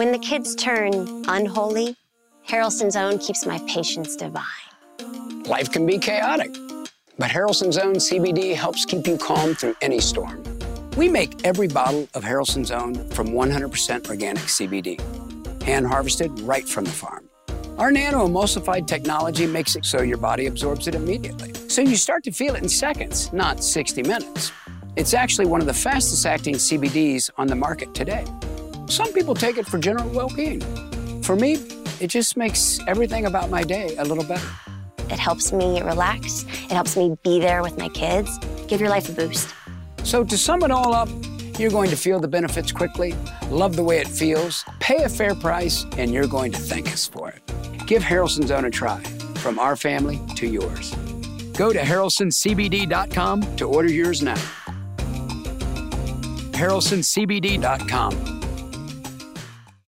When the kids turn unholy, Harrelson's Own keeps my patience divine. Life can be chaotic, but Harrelson's Own CBD helps keep you calm through any storm. We make every bottle of Harrelson's Own from 100% organic CBD, hand harvested right from the farm. Our nano emulsified technology makes it so your body absorbs it immediately. So you start to feel it in seconds, not 60 minutes. It's actually one of the fastest acting CBDs on the market today. Some people take it for general well being. For me, it just makes everything about my day a little better. It helps me relax, it helps me be there with my kids. Give your life a boost. So, to sum it all up, you're going to feel the benefits quickly, love the way it feels, pay a fair price, and you're going to thank us for it. Give Harrelson's Own a try, from our family to yours. Go to harrelsoncbd.com to order yours now. harrelsoncbd.com.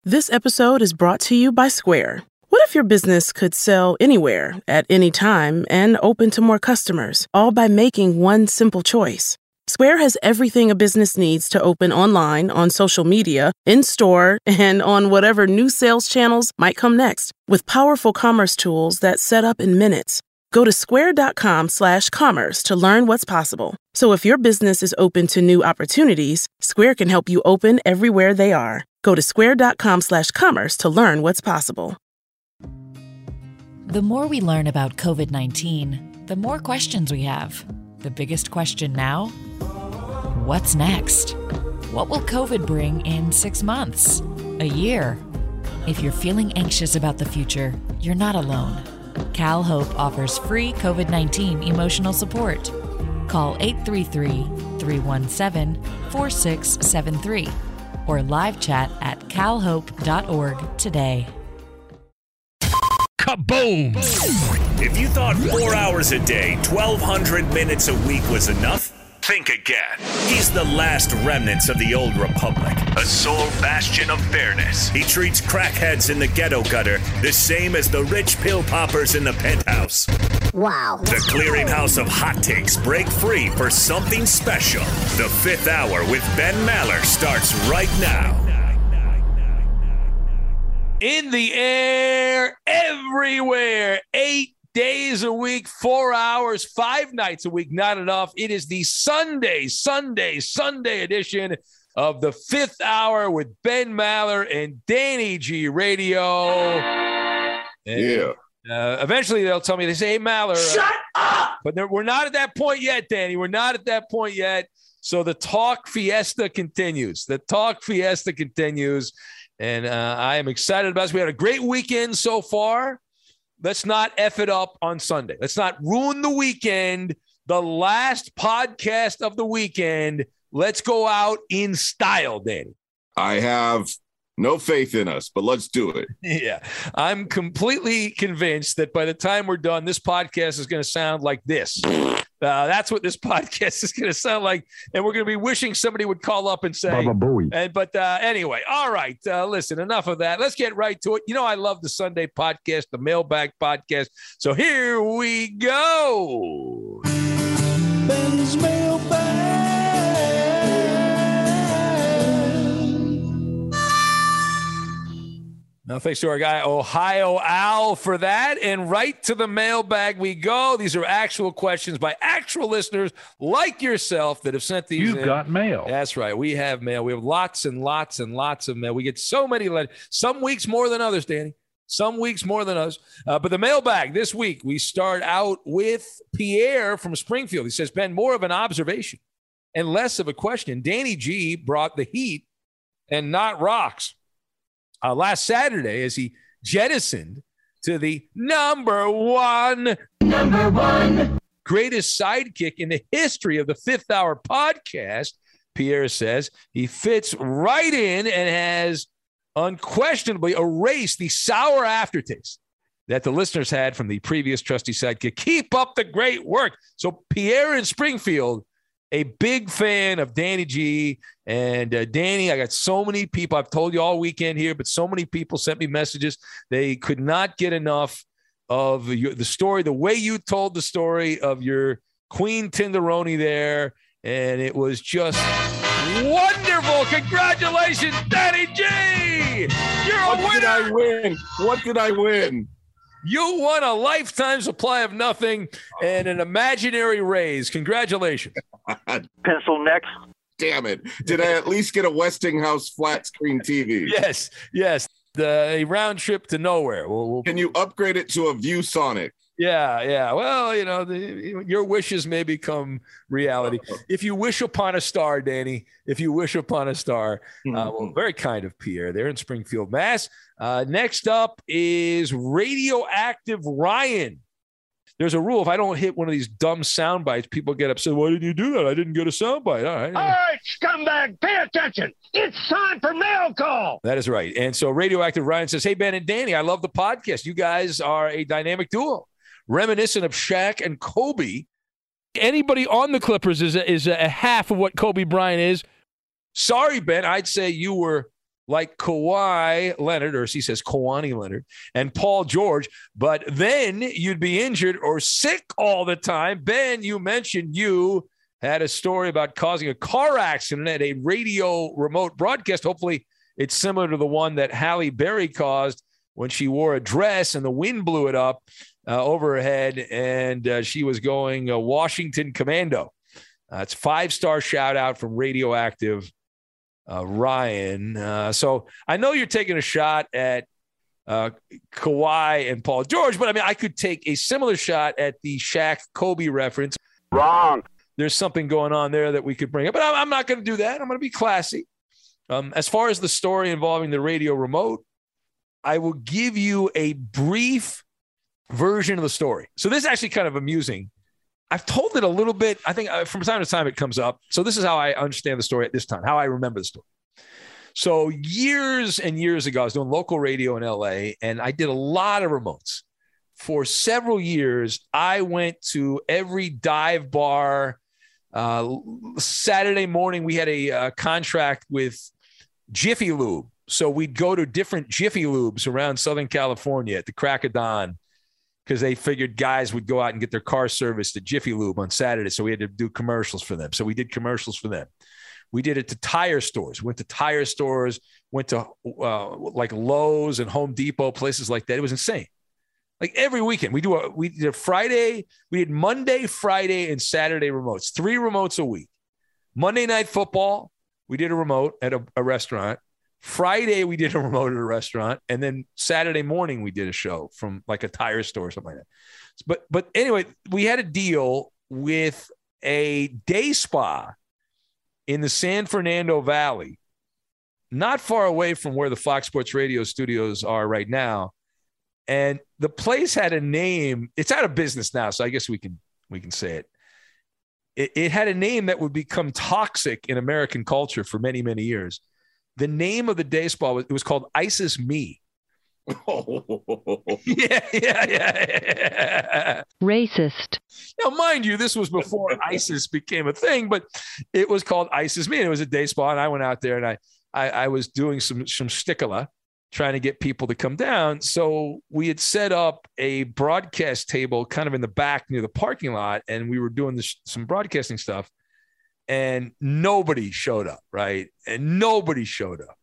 This episode is brought to you by Square. What if your business could sell anywhere, at any time, and open to more customers, all by making one simple choice? Square has everything a business needs to open online, on social media, in store, and on whatever new sales channels might come next, with powerful commerce tools that set up in minutes. Go to square.com/commerce to learn what's possible. So if your business is open to new opportunities, Square can help you open everywhere they are. Go to square.com slash commerce to learn what's possible. The more we learn about COVID-19, the more questions we have. The biggest question now, what's next? What will COVID bring in 6 months? A year? If you're feeling anxious about the future, you're not alone. Cal Hope offers free COVID 19 emotional support. Call 833 317 4673 or live chat at calhope.org today. Kaboom! If you thought four hours a day, 1,200 minutes a week was enough, think again. He's the last remnants of the old republic, a sole bastion of fairness. He treats crackheads in the ghetto gutter the same as the rich pill poppers in the penthouse. Wow. The clearinghouse of hot takes break free for something special. The fifth hour with Ben Maller starts right now. In the air, everywhere, eight days a week, four hours, five nights a week, not enough. It is the Sunday, Sunday, Sunday edition of the fifth hour with Ben Maller and Danny G Radio. And, Yeah. Uh, eventually, they'll tell me, they say, hey, Maller. Shut up! But we're not at that point yet, Danny. We're not at that point yet. So the talk fiesta continues. The talk fiesta continues. And uh, I am excited about this. We had a great weekend so far. Let's not F it up on Sunday. Let's not ruin the weekend. The last podcast of the weekend. Let's go out in style, Danny. I have no faith in us, but let's do it. Yeah. I'm completely convinced that by the time we're done, this podcast is going to sound like this. Uh, that's what this podcast is going to sound like. And we're going to be wishing somebody would call up and say, Baba Booey. and, but uh, anyway, all right. Uh, listen, enough of that. Let's get right to it. You know, I love the Sunday podcast, the mailbag podcast. So here we go. Now, thanks to our guy, Ohio Al, for that. And right to the mailbag we go. These are actual questions by actual listeners like yourself that have sent these. You've in. got mail. That's right. We have mail. We have lots and lots and lots of mail. We get so many letters. Some weeks more than others, Danny. Some weeks more than others. Uh, but the mailbag this week, we start out with Pierre from Springfield. He says, Ben, more of an observation and less of a question. Danny G brought the heat and not rocks uh, last Saturday as he jettisoned to the number one, number one greatest sidekick in the history of the fifth hour podcast. Pierre says he fits right in and has unquestionably erased the sour aftertaste that the listeners had from the previous trusty sidekick. Keep up the great work. So, Pierre in Springfield, a big fan of Danny G. And uh, Danny, I got so many people, I've told you all weekend here, but so many people sent me messages. They could not get enough of your, the story, the way you told the story of your Queen Tinderoni there. And it was just wonderful. Congratulations, Danny G. You're a What winner. did I win? What did I win? You won a lifetime supply of nothing and an imaginary raise. Congratulations. Pencil next. Damn it. Did I at least get a Westinghouse flat screen TV? Yes, yes. The a round trip to nowhere. We'll, we'll- Can you upgrade it to a ViewSonic? yeah, yeah. Well, you know, the, your wishes may become reality. If you wish upon a star, Danny, if you wish upon a star, uh, well, very kind of Pierre. They're in Springfield, Mass. Uh, next up is Radioactive Ryan. There's a rule. If I don't hit one of these dumb sound bites, people get upset. Why didn't you do that? I didn't get a sound bite. All right. All right, scumbag, pay attention. It's time for mail call. That is right. And so Radioactive Ryan says, Hey, Ben and Danny, I love the podcast. You guys are a dynamic duo, reminiscent of Shaq and Kobe. Anybody on the Clippers is a, is a half of what Kobe Bryant is. Sorry, Ben. I'd say you were like Kawhi Leonard, or as he says, Kawani Leonard, and Paul George, but then you'd be injured or sick all the time. Ben, you mentioned you had a story about causing a car accident at a radio remote broadcast. Hopefully, it's similar to the one that Halle Berry caused when she wore a dress and the wind blew it up uh, over her head, and uh, she was going uh, Washington Commando. Uh, it's five star shout out from Radioactive uh, Ryan. Uh, so I know you're taking a shot at uh, Kawhi and Paul George, but I mean, I could take a similar shot at the Shaq Kobe reference. Wrong. There's something going on there that we could bring up, but I'm, I'm not going to do that. I'm going to be classy. Um, as far as the story involving the radio remote, I will give you a brief version of the story. So this is actually kind of amusing. I've told it a little bit. I think uh, from time to time it comes up. So this is how I understand the story at this time, how I remember the story. So years and years ago, I was doing local radio in LA, and I did a lot of remotes. For several years, I went to every dive bar. Uh, Saturday morning, we had a uh, contract with Jiffy Lube. So we'd go to different Jiffy Lubes around Southern California at the crack of dawn because they figured guys would go out and get their car serviced at Jiffy Lube on Saturday. So we had to do commercials for them. So we did commercials for them. We did it to tire stores. We went to tire stores. went to uh, like Lowe's and Home Depot, places like that. It was insane. Like every weekend, we do a we did a Friday, we did Monday, Friday, and Saturday remotes, three remotes a week. Monday night football, we did a remote at a, a restaurant. Friday, we did a remote at a restaurant, and then Saturday morning we did a show from like a tire store or something like that. But but anyway, we had a deal with a day spa in the San Fernando Valley, not far away from where the Fox Sports Radio studios are right now. And the place had a name. It's out of business now, so I guess we can we can say it. It, it had a name that would become toxic in American culture for many many years. The name of the day spa was it was called ISIS Me. Oh. yeah, yeah, yeah. Racist. Now, mind you, this was before ISIS became a thing, but it was called ISIS Me. And it was a day spa, and I went out there and I, I, I was doing some some stickula, trying to get people to come down. So we had set up a broadcast table kind of in the back near the parking lot, and we were doing this, some broadcasting stuff, and nobody showed up, right? And nobody showed up.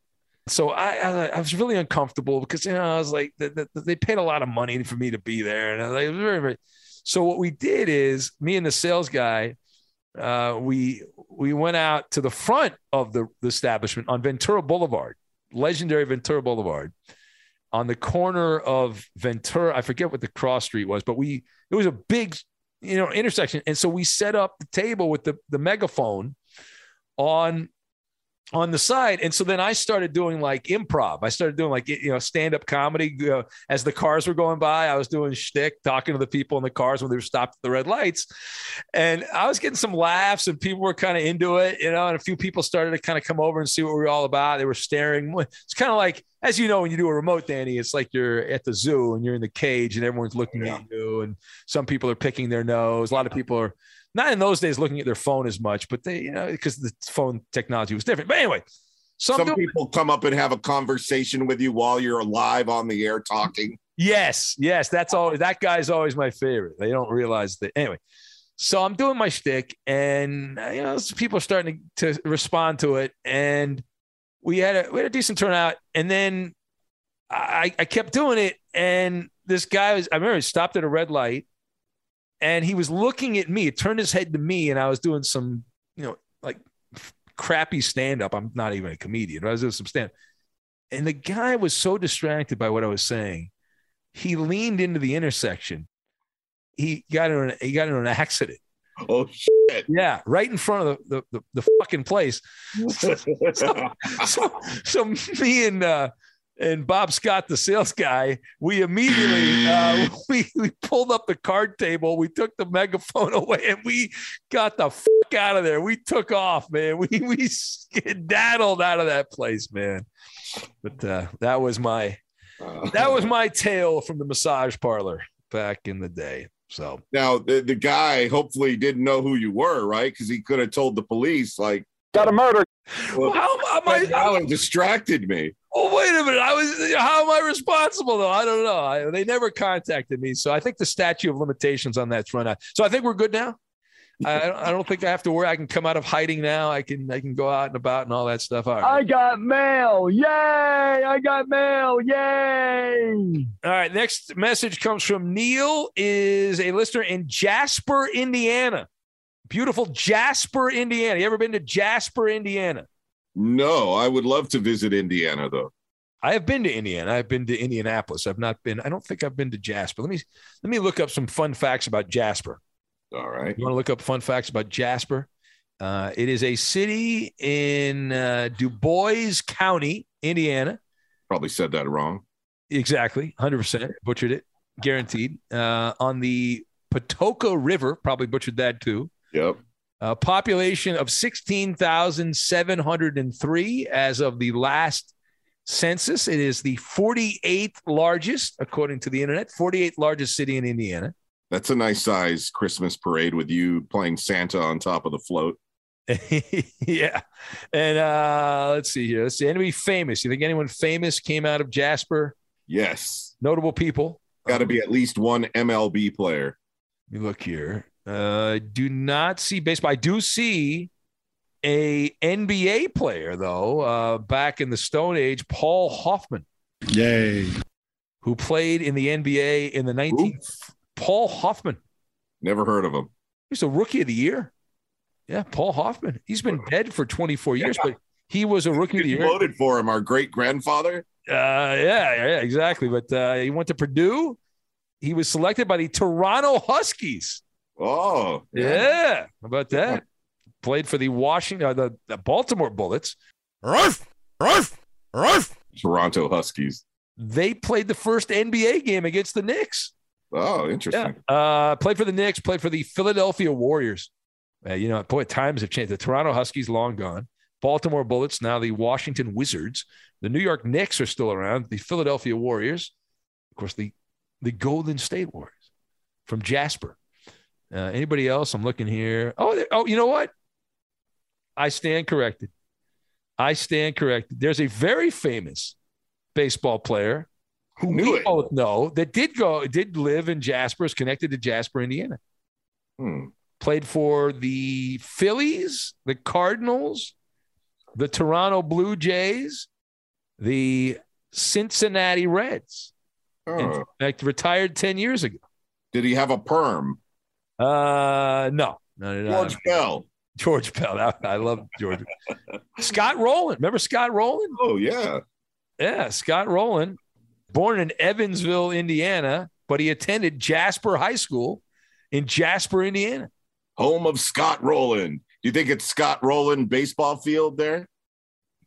So I, I, I was really uncomfortable because you know I was like they, they paid a lot of money for me to be there, and I was like, was very, very. So what we did is me and the sales guy, uh, we we went out to the front of the, the establishment on Ventura Boulevard, legendary Ventura Boulevard, on the corner of Ventura. I forget what the cross street was, but we it was a big you know intersection, and so we set up the table with the the megaphone on on the side. And so then I started doing like improv. I started doing like, you know, stand up comedy. Uh, as the cars were going by, I was doing shtick, talking to the people in the cars when they were stopped at the red lights. And I was getting some laughs and people were kind of into it, you know, and a few people started to kind of come over and see what we were all about. They were staring. It's kind of like, as you know, when you do a remote, Danny, it's like you're at the zoo and you're in the cage and everyone's looking yeah. at you. And some people are picking their nose. A lot of people are not in those days looking at their phone as much, but they, you know, because the phone technology was different. But anyway, some, some people come up and have a conversation with you while you're live on the air talking. Yes, yes, that's always that guy's always my favorite. They don't realize that. Anyway, so I'm doing my shtick, and uh, you know, people are starting to, to respond to it, and we had a we had a decent turnout, and then I, I kept doing it, and this guy was I remember he stopped at a red light, and he was looking at me. It turned his head to me, and I was doing some, you know, like crappy stand up. I'm not even a comedian. But I was doing some stand. And the guy was so distracted by what I was saying, he leaned into the intersection. He got in an, he got in an accident. Oh shit! Yeah, right in front of the the, the, the fucking place. so, so, so, so, me and uh, and Bob Scott, the sales guy, we immediately uh, we we pulled up the card table, we took the megaphone away, and we got the fuck out of there. We took off, man. We we skedaddled out of that place, man. But uh, that was my that was my tale from the massage parlor back in the day. So now the, the guy hopefully didn't know who you were, right? Because he could have told the police, like, got a murder. Well, how am I? Alan distracted me. Oh wait a minute! I was. How am I responsible though? I don't know. I, they never contacted me, so I think the statute of limitations on that's run out. So I think we're good now. I, I don't think I have to worry. I can come out of hiding now. I can I can go out and about and all that stuff. All right. I got mail. Yay! I got mail. Yay! All right. Next message comes from Neil. Is a listener in Jasper, Indiana. Beautiful Jasper, Indiana. You ever been to Jasper, Indiana? No, I would love to visit Indiana though. I have been to Indiana. I've been to Indianapolis. I've not been. I don't think I've been to Jasper. Let me let me look up some fun facts about Jasper. All right. You want to look up fun facts about Jasper? Uh, it is a city in uh, Dubois County, Indiana. Probably said that wrong. Exactly, hundred percent butchered it, guaranteed. Uh, on the Patoka River, probably butchered that too. Yep. A population of 16,703 as of the last census. It is the 48th largest, according to the internet, 48th largest city in Indiana. That's a nice size Christmas parade with you playing Santa on top of the float. yeah. And uh, let's see here. Let's see. Anybody famous? You think anyone famous came out of Jasper? Yes. Notable people? Got to be at least one MLB player. Let me look here. Uh, do not see baseball. I do see A NBA player, though, uh, back in the Stone Age, Paul Hoffman. Yay. Who played in the NBA in the 19th. 19- Paul Hoffman. Never heard of him. He's a rookie of the year. Yeah, Paul Hoffman. He's been dead for 24 years, yeah. but he was a rookie of the year. Voted for him, our great grandfather. Uh, yeah, yeah, exactly. But uh, he went to Purdue. He was selected by the Toronto Huskies. Oh, yeah. yeah. How about that? Played for the Washington, uh, the, the Baltimore Bullets. Ruff, ruff, ruff. Toronto Huskies. They played the first NBA game against the Knicks. Oh, interesting. Yeah. Uh, played for the Knicks, played for the Philadelphia Warriors. Uh, you know, boy, times have changed. The Toronto Huskies long gone. Baltimore Bullets, now the Washington Wizards. The New York Knicks are still around. The Philadelphia Warriors, of course, the the Golden State Warriors from Jasper. Uh, anybody else? I'm looking here. Oh, oh, you know what? I stand corrected. I stand corrected. There's a very famous baseball player who knew we it. both know that did go did live in Jasper, is connected to Jasper, Indiana. Hmm. Played for the Phillies, the Cardinals, the Toronto Blue Jays, the Cincinnati Reds. Oh. In fact, retired 10 years ago. Did he have a perm? Uh, no. no, no, no. George Bell. George Bell. I love George. Scott Rolen. Remember Scott Rolen? Oh, yeah. Yeah, Scott Rolen, born in Evansville, Indiana, but he attended Jasper High School in Jasper, Indiana. Home of Scott Rolen. Do you think it's Scott Rolen baseball field there?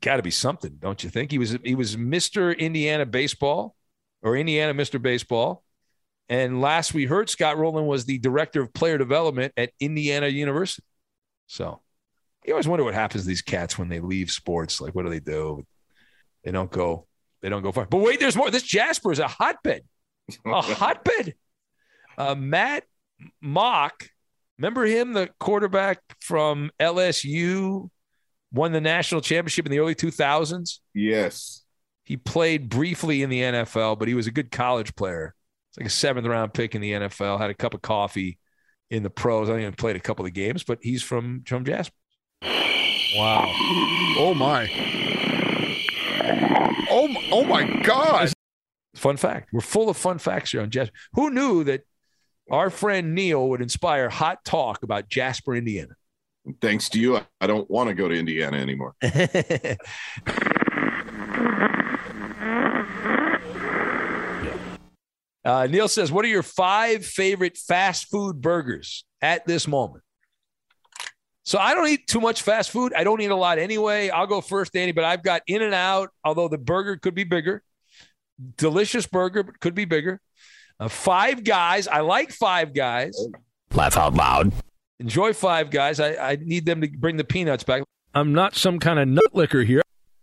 Got to be something, don't you think? He was he was Mr. Indiana Baseball or Indiana Mr. Baseball. And last we heard, Scott Rolen was the director of player development at Indiana University. So you always wonder what happens to these cats when they leave sports. Like, what do they do? They don't go. They don't go far. But wait, there's more. This Jasper is a hotbed. A hotbed. Uh, Matt Mauck, remember him, the quarterback from LSU, won the national championship in the early 2000s. Yes. He played briefly in the NFL, but he was a good college player. It's like a seventh round pick in the NFL. Had a cup of coffee in the pros. I think he played a couple of games, but he's from from Jasper. Wow. Oh my. Oh, oh my God. Fun fact. We're full of fun facts here on Jasper. Who knew that our friend Neil would inspire hot talk about Jasper, Indiana? Thanks to you, I don't want to go to Indiana anymore. Uh, Neil says, What are your five favorite fast food burgers at this moment? So I don't eat too much fast food. I don't eat a lot anyway. I'll go first, Danny, but I've got In and Out, although the burger could be bigger. Delicious burger, but could be bigger. Uh, five Guys. I like Five Guys. Laugh out loud. Enjoy Five Guys. I, I need them to bring the peanuts back. I'm not some kind of nut licker here.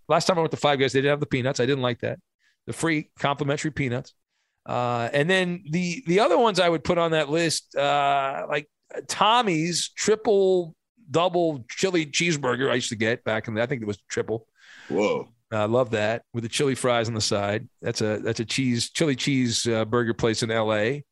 Last time I went to Five Guys, they didn't have the peanuts. I didn't like that. The free complimentary peanuts. Uh, and then the the other ones I would put on that list, uh, like Tommy's triple double chili cheeseburger. I used to get back in the, I think it was triple. Whoa, I love that with the chili fries on the side. That's a that's a cheese chili cheese uh, burger place in L.A.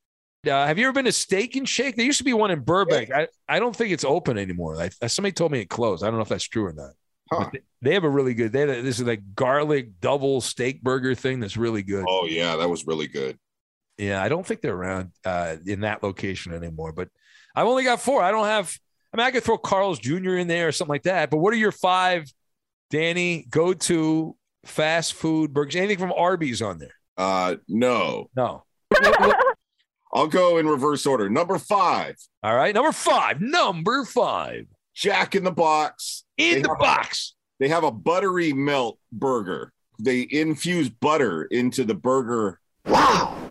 Uh, have you ever been to Steak and Shake? There used to be one in Burbank. I, I don't think it's open anymore. I, somebody told me it closed. I don't know if that's true or not. Huh. They, they have a really good. They a, this is like garlic double steak burger thing that's really good. Oh yeah, that was really good. Yeah, I don't think they're around uh, in that location anymore. But I've only got four. I don't have. I mean, I could throw Carl's Jr. in there or something like that. But what are your five, Danny? Go to fast food burgers. Anything from Arby's on there? Uh, no, no. I'll go in reverse order. Number five. All right, number five. Number five. Jack in the Box. In they the box. A, they have a buttery melt burger. They infuse butter into the burger. Wow.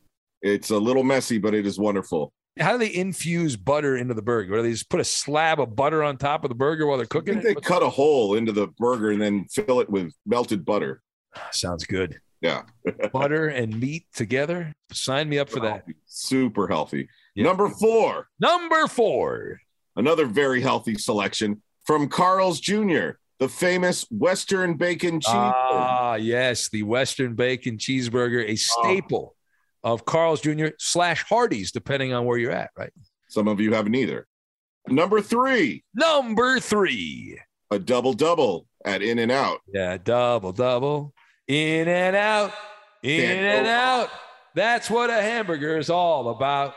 It's a little messy, but it is wonderful. How do they infuse butter into the burger? Or they just put a slab of butter on top of the burger while they're cooking it? They What's cut a hole into the burger and then fill it with melted butter. Sounds good. Yeah. butter and meat together. Sign me up for that. Super healthy. Yeah. Number four. Number four. Another very healthy selection from Carl's Jr., the famous Western bacon cheeseburger. Ah, yes, the Western bacon cheeseburger, a staple oh. Of Carl's Jr. slash Hardee's, depending on where you're at, right? Some of you have neither. Number three. Number three. a double double at In and Out. Yeah, double double, in and out, in and out. That's what a hamburger is all about.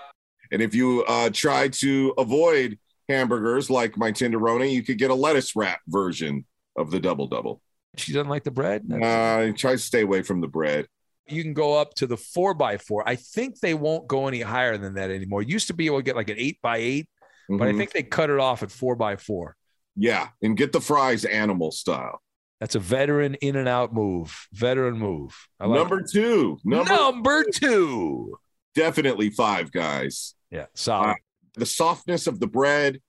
And if you uh, try to avoid hamburgers like my Tenderoni, you could get a lettuce wrap version of the double double. She doesn't like the bread. Uh, try to stay away from the bread. You can go up to the four by four. I think they won't go any higher than that anymore. It used to be able to get like an eight by 8 but I Mhm. think they cut it off at four by four. Yeah, and get the fries animal style. That's a veteran in and out move. Veteran move. I like number it. two, number Number two. definitely five guys. Yeah, solid. Uh, the softness of the bread,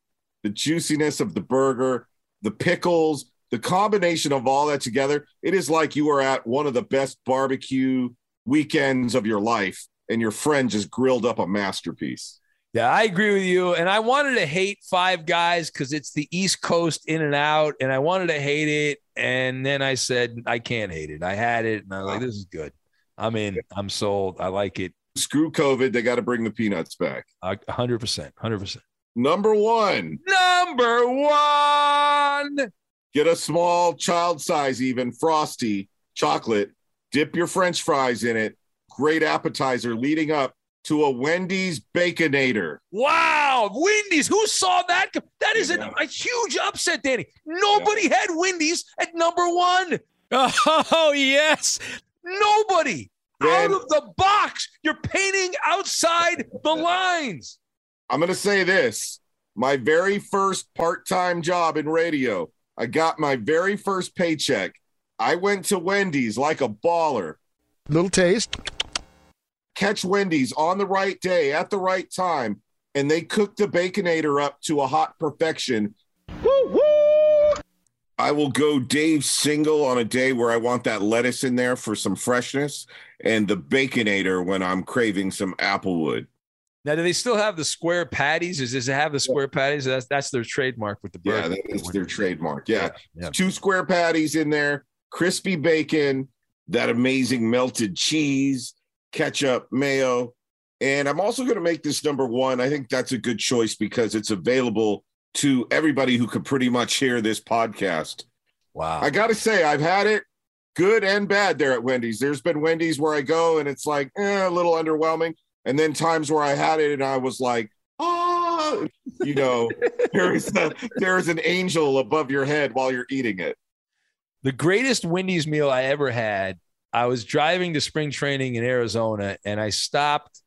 the juiciness of the burger, the pickles, the combination of all that together, it is like you are at one of the best barbecue weekends of your life, and your friend just grilled up a masterpiece. Yeah, I agree with you. And I wanted to hate Five Guys because it's the East Coast in and out, and I wanted to hate it. And then I said, I can't hate it. I had it, and I was like, this is good. I'm in. I'm sold. I like it. Screw COVID, they got to bring the peanuts back. A 100%. 100%. Number one, Number one. Get a small child size, even frosty chocolate, dip your french fries in it. Great appetizer leading up to a Wendy's Baconator. Wow. Wendy's. Who saw that? That is an, a huge upset, Danny. Nobody had Wendy's at number one. Oh, yes. Nobody. Man. Out of the box. You're painting outside the lines. I'm going to say this my very first part time job in radio, I got my very first paycheck. I went to Wendy's like a baller. Little taste. Catch Wendy's on the right day at the right time, and they cook the Baconator up to a hot perfection. Woo! I will go Dave single on a day where I want that lettuce in there for some freshness, and the Baconator when I'm craving some Applewood. Now, do they still have the square patties? Is does it have the square patties? That's that's their trademark with the burger. Yeah, that is their trademark. Yeah. Yeah. Two square patties in there, crispy bacon, that amazing melted cheese, ketchup, mayo. And I'm also going to make this number one. I think that's a good choice because it's available to everybody who could pretty much hear this podcast. Wow. I got to say, I've had it good and bad there at Wendy's. There's been Wendy's where I go and it's like eh, a little underwhelming. And then times where I had it and I was like, oh, you know, there is a, there is an angel above your head while you're eating it. The greatest Wendy's meal I ever had. I was driving to spring training in Arizona and I stopped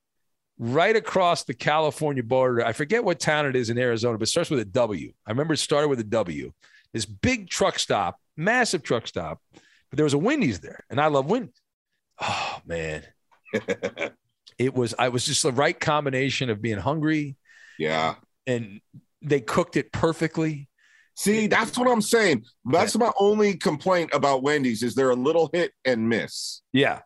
right across the California border. I forget what town it is in Arizona, but it starts with a W. I remember it started with a W. This big truck stop, massive truck stop, but there was a Wendy's there, and I love Wendy's. Oh man, it was. I was just the right combination of being hungry, Yeah. and they cooked it perfectly. See, that's what I'm saying. That's my only complaint about Wendy's is they're a little hit and miss. Yeah.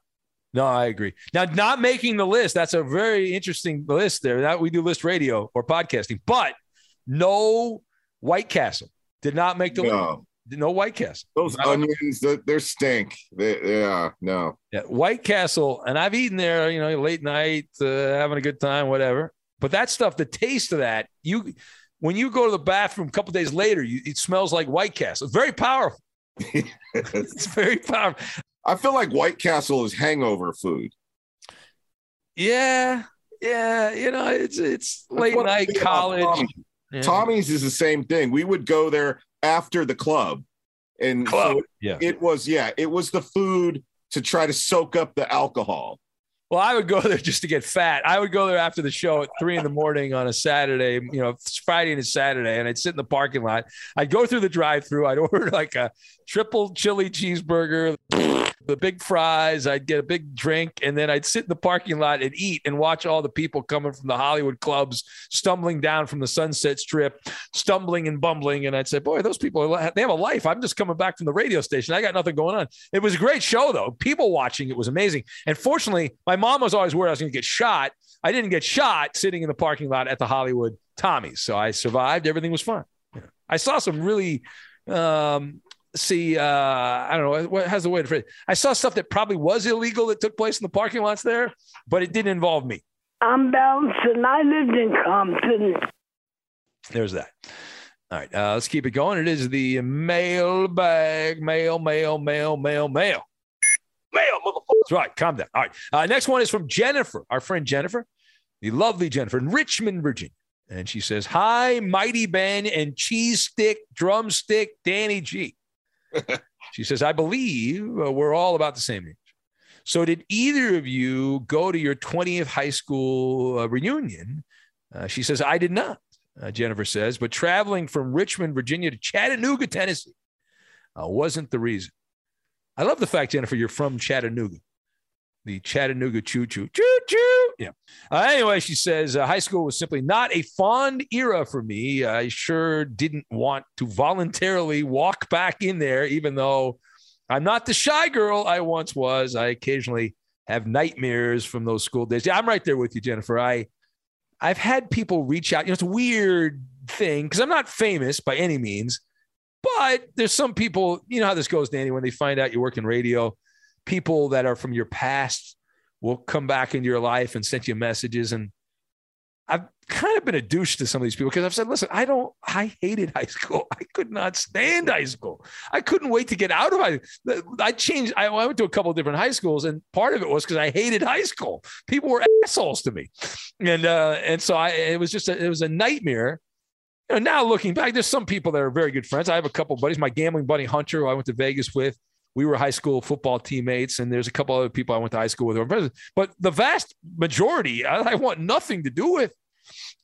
No, I agree. Now, not making the list, that's a very interesting list there. That we do list radio or podcasting, but no White Castle did not make the list. No. No White Castle. Those onions, they're, they're stink. They, yeah, no. Yeah, White Castle, and I've eaten there, you know, late night, uh, having a good time, whatever. But that stuff, the taste of that, you when you go to the bathroom a couple days later, you, it smells like White Castle. It's very powerful. it's very powerful. I feel like White Castle is hangover food. Yeah, yeah, you know, it's it's late night college. Tommy. Yeah. Tommy's is the same thing. We would go there after the club. And Club, so yeah. it was, yeah, it was the food to try to soak up the alcohol. Well, I would go there just to get fat. I would go there after the show at three in the morning on a Saturday, you know, Friday and Saturday, and I'd sit in the parking lot. I'd go through the drive-through. I'd order like a triple chili cheeseburger, the big fries. I'd get a big drink, and then I'd sit in the parking lot and eat and watch all the people coming from the Hollywood clubs, stumbling down from the Sunset Strip, stumbling and bumbling. And I'd say, "Boy, those people they have a life. I'm just coming back from the radio station. I got nothing going on." It was a great show, though. People watching it was amazing. And fortunately, my mom was always worried I was going to get shot. I didn't get shot sitting in the parking lot at the Hollywood Tommy's, so I survived. Everything was fine. I saw some really um, see. Uh, I don't know what has the way to phrase. it? I saw stuff that probably was illegal that took place in the parking lots there, but it didn't involve me. I'm bouncing. I lived in Compton. There's that. All right, uh, let's keep it going. It is the mailbag, mail, mail, mail, mail, mail. Mail, motherfucker. That's right. Calm down. All right. Uh, next one is from Jennifer, our friend Jennifer, the lovely Jennifer in Richmond, Virginia. And she says, Hi, Mighty Ben and Cheese Stick, Drumstick, Danny G. she says, I believe uh, we're all about the same age. So, did either of you go to your 20th high school uh, reunion? Uh, she says, I did not, uh, Jennifer says, but traveling from Richmond, Virginia to Chattanooga, Tennessee uh, wasn't the reason. I love the fact, Jennifer, you're from Chattanooga, the Chattanooga choo choo, choo choo. Yeah. Uh, anyway, she says uh, high school was simply not a fond era for me. I sure didn't want to voluntarily walk back in there, even though I'm not the shy girl I once was. I occasionally have nightmares from those school days. Yeah, I'm right there with you, Jennifer. I I've had people reach out. You know, it's a weird thing because I'm not famous by any means, but there's some people, you know how this goes, Danny, when they find out you work in radio, people that are from your past will come back into your life and send you messages. And I've kind of been a douche to some of these people because I've said, listen, I don't, I hated high school. I could not stand high school. I couldn't wait to get out of high I changed, I went to a couple of different high schools, and part of it was because I hated high school. People were assholes to me. And uh, and so I it was just a, it was a nightmare. You know, now looking back, there's some people that are very good friends. I have a couple buddies, my gambling buddy Hunter, who I went to Vegas with. We were high school football teammates, and there's a couple other people I went to high school with. But the vast majority, I, I want nothing to do with.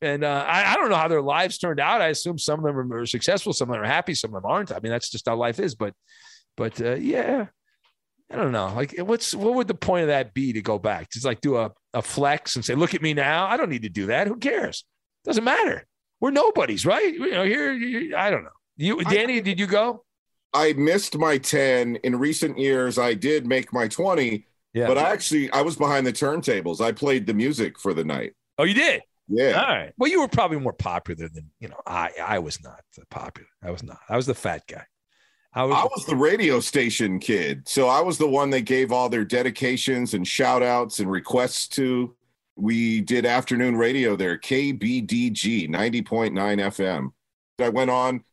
And uh, I, I, don't know how their lives turned out. I assume some of them are successful, some of them are happy, some of them aren't. I mean, that's just how life is. But, but uh, yeah, I don't know. Like, what's what would the point of that be to go back? Just like do a, a flex and say, "Look at me now." I don't need to do that. Who cares? Doesn't matter. We're nobodies, right? You know, here. here I don't know. You, Danny, did you go? I missed my ten in recent years. I did make my twenty. Yeah. But I actually I was behind the turntables. I played the music for the night. Oh, you did? Yeah. All right. Well, you were probably more popular than you know. I I was not popular. I was not. I was the fat guy. I was, I was the radio station kid. So I was the one that gave all their dedications and shout outs and requests to. We did afternoon radio there, KBDG 90.9 FM. I went on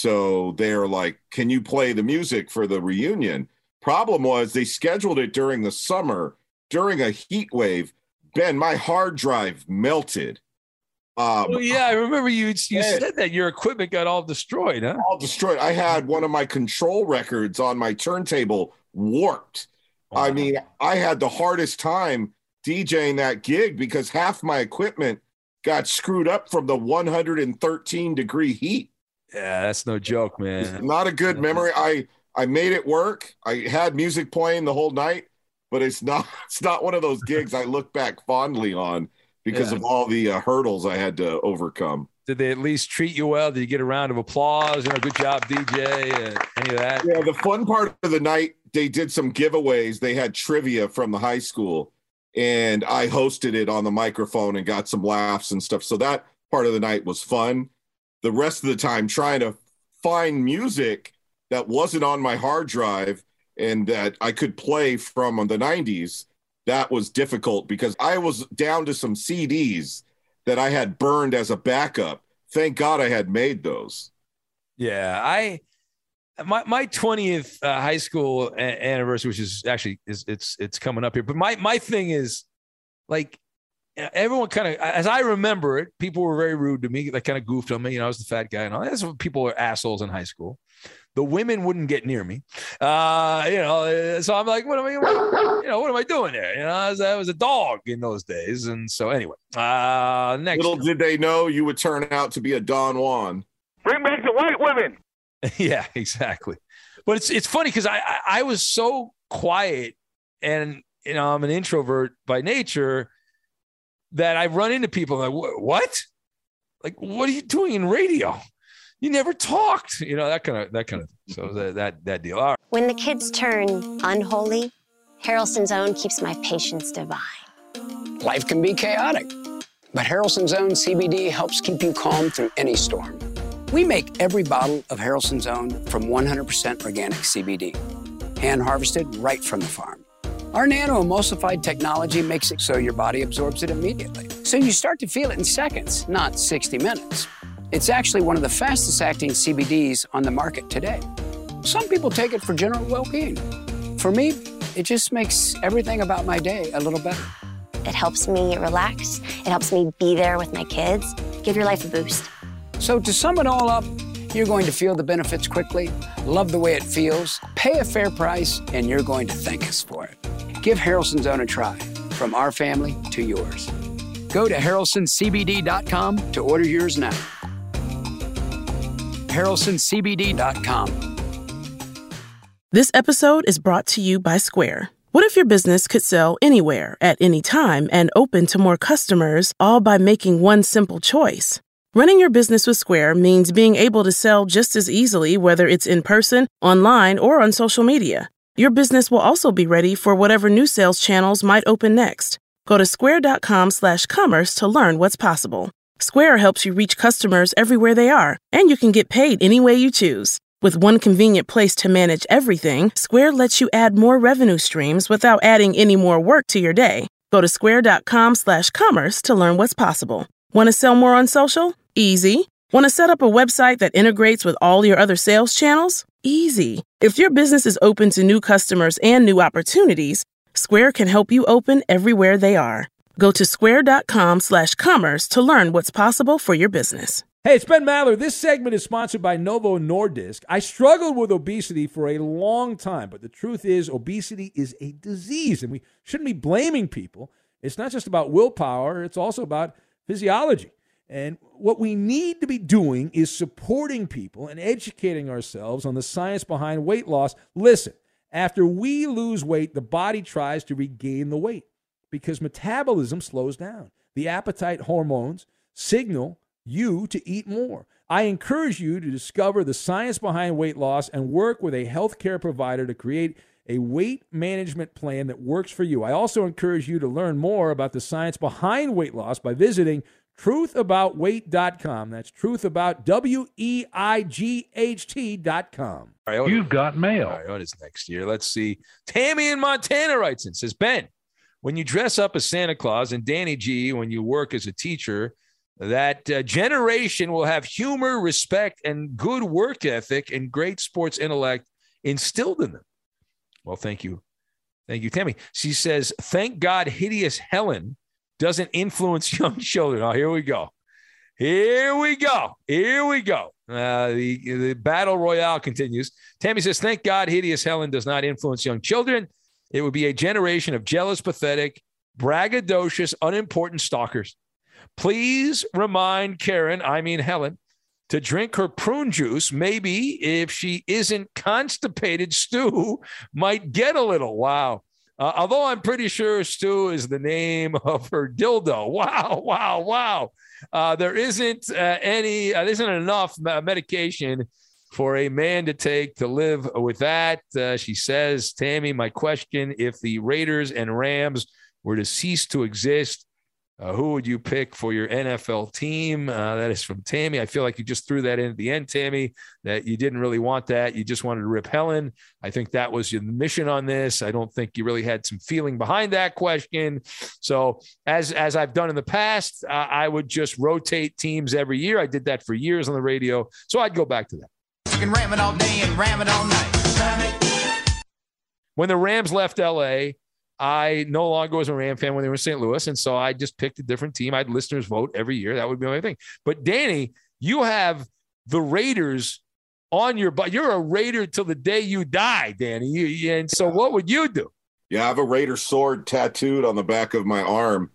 So they're like, can you play the music for the reunion? Problem was they scheduled it during the summer during a heat wave. Ben, my hard drive melted. Um, oh yeah, I remember you. You said that your equipment got all destroyed, huh? All destroyed. I had one of my control records on my turntable warped. Wow. I mean, I had the hardest time DJing that gig because half my equipment got screwed up from the 113 degree heat. Yeah, that's no joke, man. It's not a good memory. I I made it work. I had music playing the whole night, but it's not it's not one of those gigs I look back fondly on because yeah. of all the uh, hurdles I had to overcome. Did they at least treat you well? Did you get a round of applause? You know, good job, DJ. Uh, any of that? Yeah, the fun part of the night, they did some giveaways. They had trivia from the high school, and I hosted it on the microphone and got some laughs and stuff. So that part of the night was fun the rest of the time trying to find music that wasn't on my hard drive and that I could play from the 90s, that was difficult because I was down to some CDs that I had burned as a backup. Thank God I had made those. Yeah, I my my 20th uh, high school a- anniversary which is actually is it's it's coming up here. But my my thing is like everyone kind of, as I remember it, people were very rude to me. They kind of goofed on me. You know, I was the fat guy and all. That's what people are assholes in high school. The women wouldn't get near me. Uh, you know, uh, so I'm like, what am I, you know, what am I doing there? You know, I was, I was a dog in those days. And so anyway, uh, next. Little did they know you would turn out to be a Don Juan. Bring back the white women. yeah, exactly. But it's, it's funny because I, I, I was so quiet and, you know, I'm an introvert by nature that I run into people like, what? Like, what are you doing in radio? You never talked, you know, that kind of, that kind of, so that, that, that deal. All right. When the kids turn unholy, Harrelson's Own keeps my patience divine. Life can be chaotic, but Harrelson's Own CBD helps keep you calm through any storm. We make every bottle of Harrelson's Own from 100% organic CBD, hand harvested right from the farm. Our nano emulsified technology makes it so your body absorbs it immediately. So you start to feel it in seconds, not 60 minutes. It's actually one of the fastest acting CBDs on the market today. Some people take it for general well being. For me, it just makes everything about my day a little better. It helps me relax, it helps me be there with my kids, give your life a boost. So, to sum it all up, you're going to feel the benefits quickly, love the way it feels, pay a fair price, and you're going to thank us for it. Give Harrelson's Own a try, from our family to yours. Go to harrelsonCBD.com to order yours now. harrelsoncbd.com. This episode is brought to you by Square. What if your business could sell anywhere, at any time, and open to more customers, all by making one simple choice? Running your business with Square means being able to sell just as easily, whether it's in person, online, or on social media. Your business will also be ready for whatever new sales channels might open next. Go to square.com/commerce to learn what's possible. Square helps you reach customers everywhere they are, and you can get paid any way you choose. With one convenient place to manage everything, Square lets you add more revenue streams without adding any more work to your day. Go to square.com/commerce to learn what's possible. Want to sell more on social? Easy. Want to set up a website that integrates with all your other sales channels? Easy. If your business is open to new customers and new opportunities, Square can help you open everywhere they are. Go to square.com/commerce to learn what's possible for your business. Hey, it's Ben Maller. This segment is sponsored by Novo Nordisk. I struggled with obesity for a long time, but the truth is, obesity is a disease, and we shouldn't be blaming people. It's not just about willpower, it's also about physiology. And what we need to be doing is supporting people and educating ourselves on the science behind weight loss. Listen, after we lose weight, the body tries to regain the weight because metabolism slows down. The appetite hormones signal you to eat more. I encourage you to discover the science behind weight loss and work with a healthcare provider to create a weight management plan that works for you. I also encourage you to learn more about the science behind weight loss by visiting truthaboutweight.com. That's truthabout, W E I G H T.com. All right, You've got mail. All right, what is next year? Let's see. Tammy in Montana writes and says, Ben, when you dress up as Santa Claus and Danny G, when you work as a teacher, that uh, generation will have humor, respect, and good work ethic and great sports intellect instilled in them. Well, thank you. Thank you, Tammy. She says, Thank God hideous Helen doesn't influence young children. Oh, here we go. Here we go. Here we go. Uh, the, the battle royale continues. Tammy says, Thank God hideous Helen does not influence young children. It would be a generation of jealous, pathetic, braggadocious, unimportant stalkers. Please remind Karen, I mean Helen, to drink her prune juice. Maybe if she isn't constipated, Stu might get a little. Wow. Uh, although I'm pretty sure Stu is the name of her dildo. Wow, wow, wow. Uh, there isn't uh, any, uh, there isn't enough medication for a man to take to live with that. Uh, she says, Tammy, my question if the Raiders and Rams were to cease to exist, uh, who would you pick for your NFL team? Uh, that is from Tammy. I feel like you just threw that in at the end, Tammy, that you didn't really want that. You just wanted to rip Helen. I think that was your mission on this. I don't think you really had some feeling behind that question. So, as, as I've done in the past, uh, I would just rotate teams every year. I did that for years on the radio. So, I'd go back to that. You can ram it all day and ram it all night. When the Rams left LA, I no longer was a Ram fan when they were in St. Louis. And so I just picked a different team. I had listeners vote every year. That would be my thing. But Danny, you have the Raiders on your butt. You're a Raider till the day you die, Danny. You, and so what would you do? Yeah, I have a Raider sword tattooed on the back of my arm,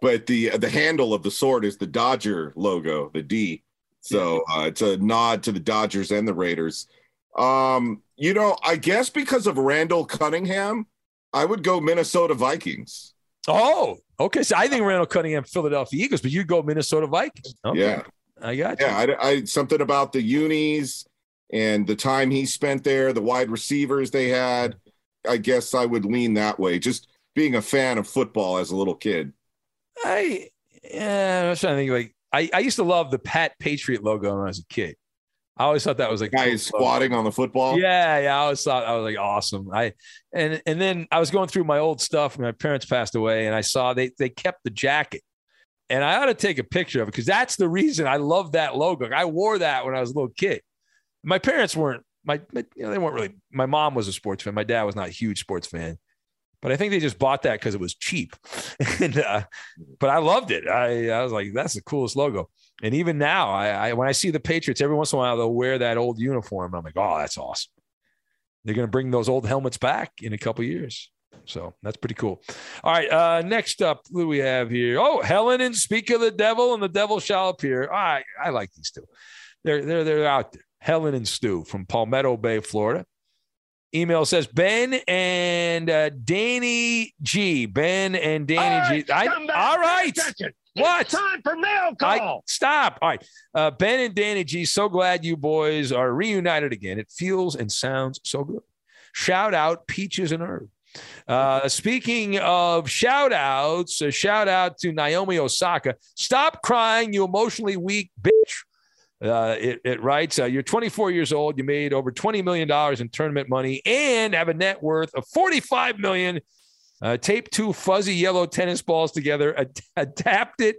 but the the handle of the sword is the Dodger logo, the D. So uh, it's a nod to the Dodgers and the Raiders. Um, you know, I guess because of Randall Cunningham, I would go Minnesota Vikings. Oh, okay. So I think Randall Cunningham, Philadelphia Eagles, but you go Minnesota Vikings. Okay. Yeah, I got you. Yeah, I, I something about the unis and the time he spent there, the wide receivers they had. I guess I would lean that way. Just being a fan of football as a little kid. I yeah, I was trying to think like I, I used to love the Pat Patriot logo when I was a kid. I always thought that was like guy squatting on the football. Yeah, yeah. I always thought I was like awesome. I and and then I was going through my old stuff. My parents passed away, and I saw they they kept the jacket, and I ought to take a picture of it because that's the reason I love that logo. I wore that when I was a little kid. My parents weren't my, my you know, they weren't really. My mom was a sports fan. My dad was not a huge sports fan, but I think they just bought that because it was cheap. and uh, but I loved it. I I was like, that's the coolest logo. And even now, I, I, when I see the Patriots, every once in a while they'll wear that old uniform. I'm like, oh, that's awesome. They're going to bring those old helmets back in a couple years. So that's pretty cool. All right. Uh, next up, who do we have here? Oh, Helen and Speak of the Devil, and the Devil Shall Appear. I, I like these two. They're, they're, they're out there. Helen and Stu from Palmetto Bay, Florida. Email says Ben and uh, Danny G. Ben and Danny all right, G. I, all right. What? It's time for mail call. I, stop. All right. Uh, ben and Danny G, so glad you boys are reunited again. It feels and sounds so good. Shout out Peaches and Herb. Uh, speaking of shout outs, a shout out to Naomi Osaka. Stop crying, you emotionally weak bitch. Uh, it, it, writes, uh, You're 24 years old. You made over $20 million in tournament money and have a net worth of $45 million uh, tape two fuzzy yellow tennis balls together, ad- adapt it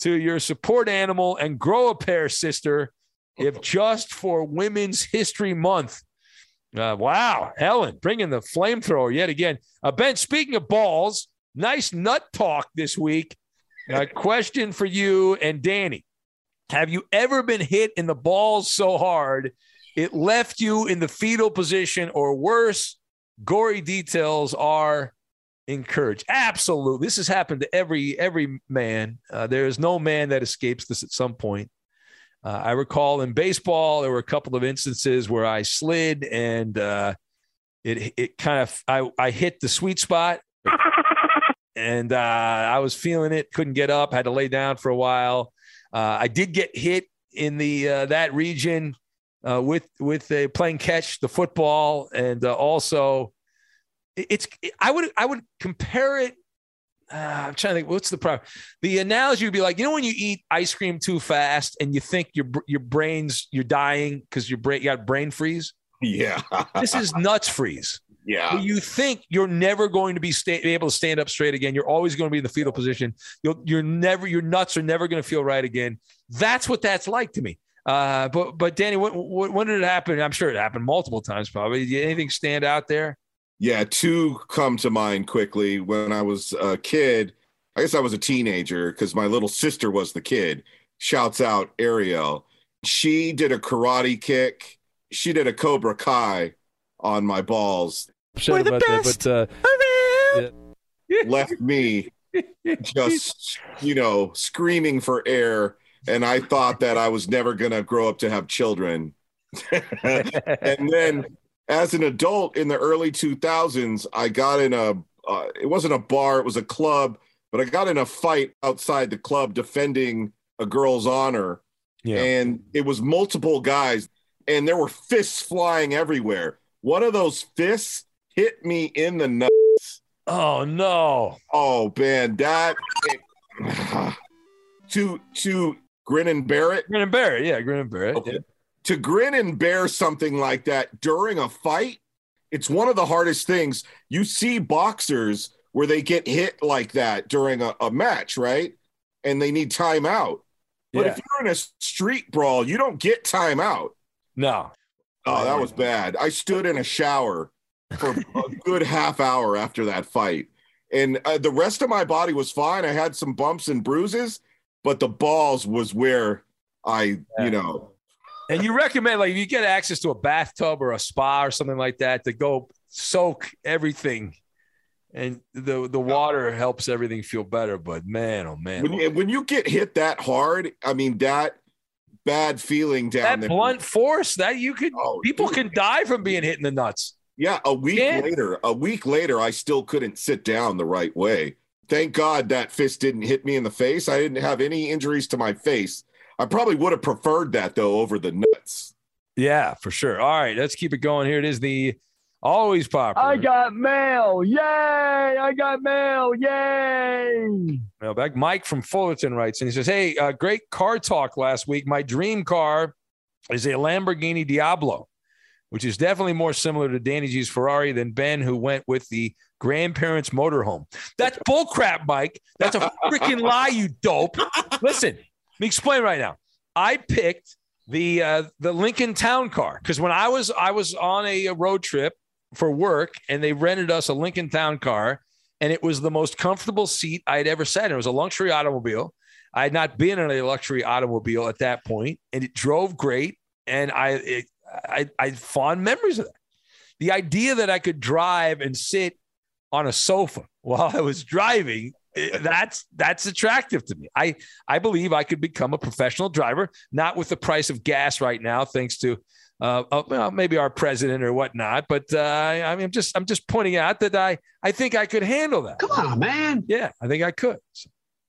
to your support animal, and grow a pair, sister, if just for Women's History Month. Uh, wow, Helen, bringing the flamethrower yet again. Uh, ben, speaking of balls, nice nut talk this week. Uh, question for you and Danny. Have you ever been hit in the balls so hard it left you in the fetal position or worse? Gory details are encouraged. Absolutely. This has happened to every every man. Uh, there is no man that escapes this at some point. Uh, I recall in baseball there were a couple of instances where I slid and uh, it it kind of I I hit the sweet spot and uh, I was feeling it, couldn't get up, had to lay down for a while. Uh, I did get hit in the uh, that region with with a playing catch the football, and also it's I would I would compare it. Uh, I'm trying to think. What's the problem? The analogy would be like you know when you eat ice cream too fast and you think your your brains you're dying because your brain you got brain freeze. Yeah, this is nuts freeze. Yeah. You think you're never going to be, sta- be able to stand up straight again. You're always going to be in the fetal position. You'll, you're never, your nuts are never going to feel right again. That's what that's like to me. Uh, but, but Danny, what, what, when did it happen? I'm sure it happened multiple times, probably. Did anything stand out there? Yeah, two come to mind quickly. When I was a kid, I guess I was a teenager because my little sister was the kid. Shouts out Ariel. She did a karate kick. She did a Cobra Kai on my balls. We're the best. That, but, uh, yeah. left me just, you know, screaming for air. And I thought that I was never going to grow up to have children. and then as an adult in the early 2000s, I got in a, uh, it wasn't a bar, it was a club, but I got in a fight outside the club defending a girl's honor. Yeah. And it was multiple guys, and there were fists flying everywhere. One of those fists hit me in the nuts. Oh no! Oh man, that it, to to grin and bear it. Grin and bear it, yeah, grin and bear it. Okay. Yeah. To grin and bear something like that during a fight, it's one of the hardest things. You see boxers where they get hit like that during a, a match, right? And they need timeout. But Yeah. if you're in a street brawl, you don't get timeout. No. Oh, that was bad. I stood in a shower for a good half hour after that fight. And uh, the rest of my body was fine. I had some bumps and bruises, but the balls was where I, you know, And you recommend, like, if you get access to a bathtub or a spa or something like that, to go soak everything, and the the water helps everything feel better. But man, oh man, when, you- when you get hit that hard, I mean, that bad feeling down that there. blunt force that you could oh, people can die from being hit in the nuts. Yeah, a week Yeah. later, a week later, I still couldn't sit down the right way. Thank God that fist didn't hit me in the face. I didn't have any injuries to my face. I probably would have preferred that though over the nuts. Yeah, for sure. All right, let's keep it going. Here it is, the always popular. I got mail. Yay! I got mail. Yay! Mailbag. Mike from Fullerton writes, and he says, Hey, uh, great car talk last week. My dream car is a Lamborghini Diablo, which is definitely more similar to Danny G's Ferrari than Ben, who went with the grandparents' motorhome. That's bullcrap, Mike. That's a freaking lie, you dope. Listen, let me explain right now. I picked the uh, the Lincoln Town car because when I was I was on a, a road trip for work and they rented us a Lincoln Town car and it was the most comfortable seat I'd ever sat in. It was a luxury automobile. I had not been in a luxury automobile at that point, and it drove great. And I, it, I, I had fond memories of that. The idea that I could drive and sit on a sofa while I was driving, that's that's attractive to me. I I believe I could become a professional driver, not with the price of gas right now, thanks to uh, uh, well, maybe our president or whatnot. But uh, I mean, I'm just I'm just pointing out that I I think I could handle that. Come on, man. Yeah, I think I could.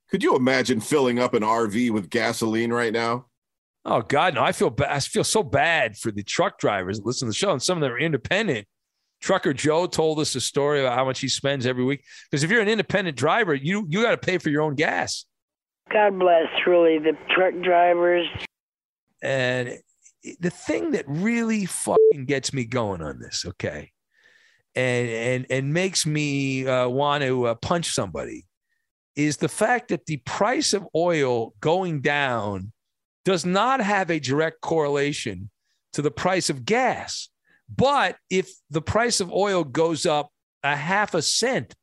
Could you imagine filling up an RV with gasoline right now? Oh God, no! I feel bad. I feel so bad for the truck drivers that listen to the show, and some of them are independent. Trucker Joe told us a story about how much he spends every week. Because if you're an independent driver, you you got to pay for your own gas. God bless, really, the truck drivers. And the thing that really fucking gets me going on this, okay, and and and makes me uh, want to uh, punch somebody, is the fact that the price of oil going down does not have a direct correlation to the price of gas. But if the price of oil goes up a half a cent,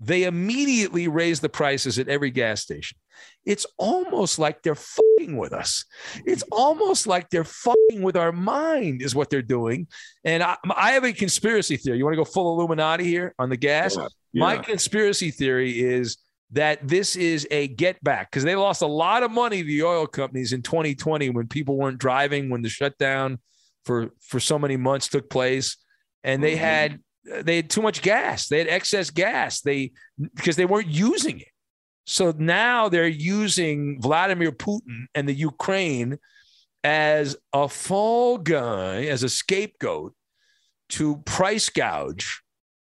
they immediately raise the prices at every gas station. it's almost like they're fucking with us. It's almost like they're fucking with our mind, is what they're doing. And I, I have a conspiracy theory. You want to go full Illuminati here on the gas? Yeah, My conspiracy theory is that this is a get back because they lost a lot of money the oil companies in 2020 when people weren't driving, when the shutdown for for so many months took place, and they Mhm. had they had too much gas. They had excess gas. They because they weren't using it. So now they're using Vladimir Putin and the Ukraine as a fall guy, as a scapegoat to price gouge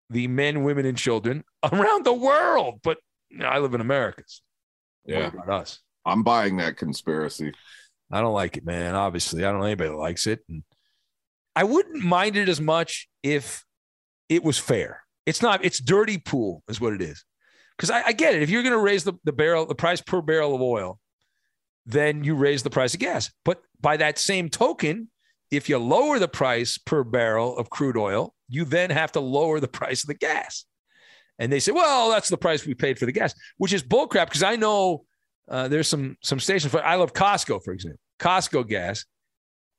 the men, women, and children around the world. But you know, I live in America. so what Yeah. about us? I'm buying that conspiracy. I don't like it, man. Obviously, I don't know anybody that likes it. And I wouldn't mind it as much if it was fair. It's not, it's dirty pool, is what it is. Because I, I get it. If you're going to raise the, the barrel, the price per barrel of oil, then you raise the price of gas. But by that same token, if you lower the price per barrel of crude oil, you then have to lower the price of the gas. And they say, well, that's the price we paid for the gas, which is bullcrap. Because I know uh, there's some some stations for I love Costco, for example, Costco gas,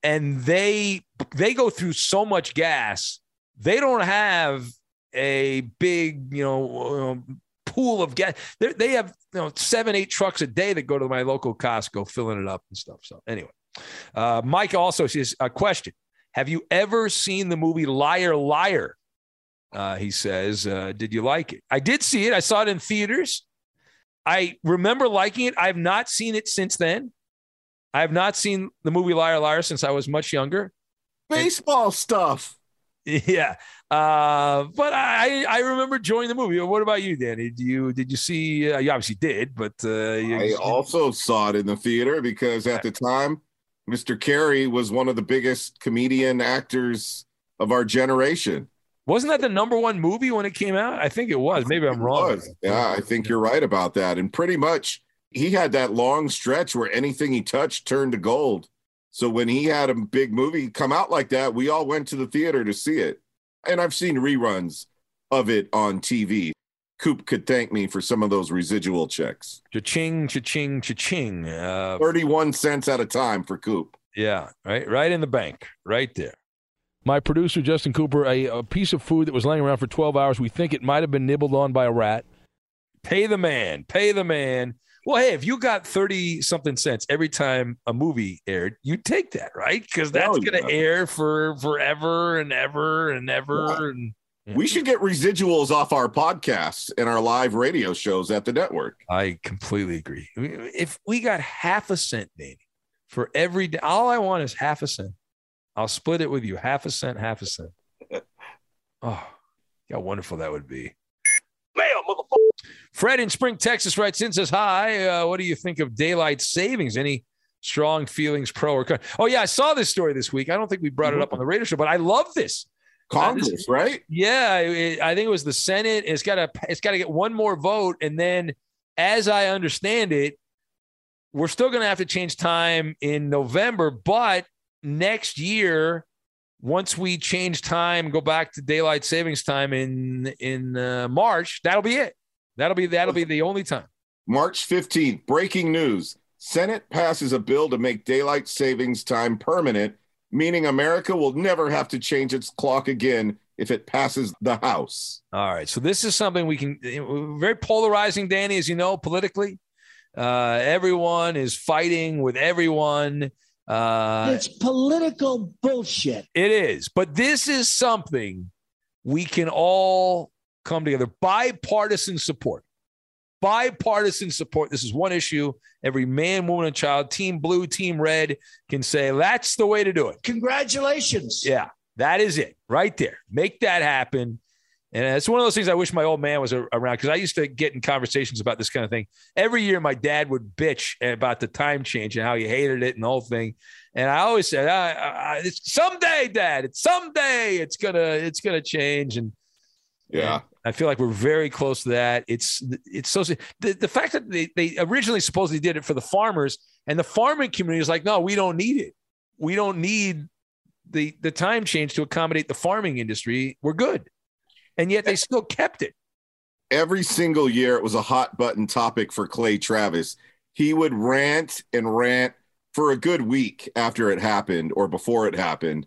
and they they go through so much gas, they don't have a big you know um, pool of gas. They're, they have you know seven eight trucks a day that go to my local Costco filling it up and stuff. So anyway, uh, Mike also says a question: Have you ever seen the movie Liar Liar? Uh, he says, uh, "Did you like it? I did see it. I saw it in theaters. I remember liking it. I have not seen it since then. I have not seen the movie Liar Liar since I was much younger. Baseball stuff. Yeah, uh, but I I remember enjoying the movie. What about you, Danny? Do you did you see? Uh, you obviously did, but uh, you, I also saw it in the theater because at the time, Mr. Carrey was one of the biggest comedian actors of our generation. wasn't that the number one movie when it came out? I think it was. Maybe I'm wrong. Yeah, I think you're right about that. And pretty much he had that long stretch where anything he touched turned to gold. So when he had a big movie come out like that, we all went to the theater to see it. And I've seen reruns of it on TV. Coop could thank me for some of those residual checks. Cha-ching, cha-ching, cha-ching. Uh, 31 cents at a time for Coop. Yeah, right, right in the bank, right there. My producer, Justin Cooper, a, a piece of food that was laying around for 12 hours. We think it might have been nibbled on by a rat. Pay the man, pay the man. Well, hey, if you got 30 something cents every time a movie aired, you take that, right? Because that's going to air for forever and ever and ever. And We mm-hmm. should get residuals off our podcasts and our live radio shows at the network. I completely agree. If we got half a cent, Danny, for every day, all I want is half a cent. I'll split it with you, half a cent, half a cent. Oh, how wonderful that would be. Fred in Spring, Texas writes in says, Hi, uh, what do you think of daylight savings? Any strong feelings, pro or con? Oh, yeah, I saw this story this week. I don't think we brought it up on the radio show, but I love this. Congress, Uh, this- right? Yeah, it- I think it was the Senate. It's got to it's got to get one more vote, and then, as I understand it, we're still going to have to change time in November. But next year, once we change time, go back to daylight savings time in in uh, March, that'll be it. That'll be that'll be the only time. March 15th, breaking news. Senate passes a bill to make daylight savings time permanent, meaning America will never have to change its clock again if it passes the House. All right. So this is something we can very polarizing, Danny, as you know, politically. Uh, everyone is fighting with everyone. Uh, it's political bullshit. It is. But this is something we can all come together. Bipartisan support. Bipartisan support. This is one issue. Every man, woman, and child, team blue, team red, can say that's the way to do it. Congratulations. Yeah, that is it right there. Make that happen. And it's one of those things I wish my old man was around because I used to get in conversations about this kind of thing. Every year, my dad would bitch about the time change and how he hated it and the whole thing. And I always said, I, I, it's someday, Dad, it's someday it's gonna it's gonna change. And Yeah. I feel like we're very close to that. It's it's so the, the fact that they, they originally supposedly did it for the farmers and the farming community is like, no, we don't need it. We don't need the the time change to accommodate the farming industry. We're good. And yet they still kept it. Every single year, it was a hot button topic for Clay Travis. he would rant and rant for a good week after it happened or before it happened.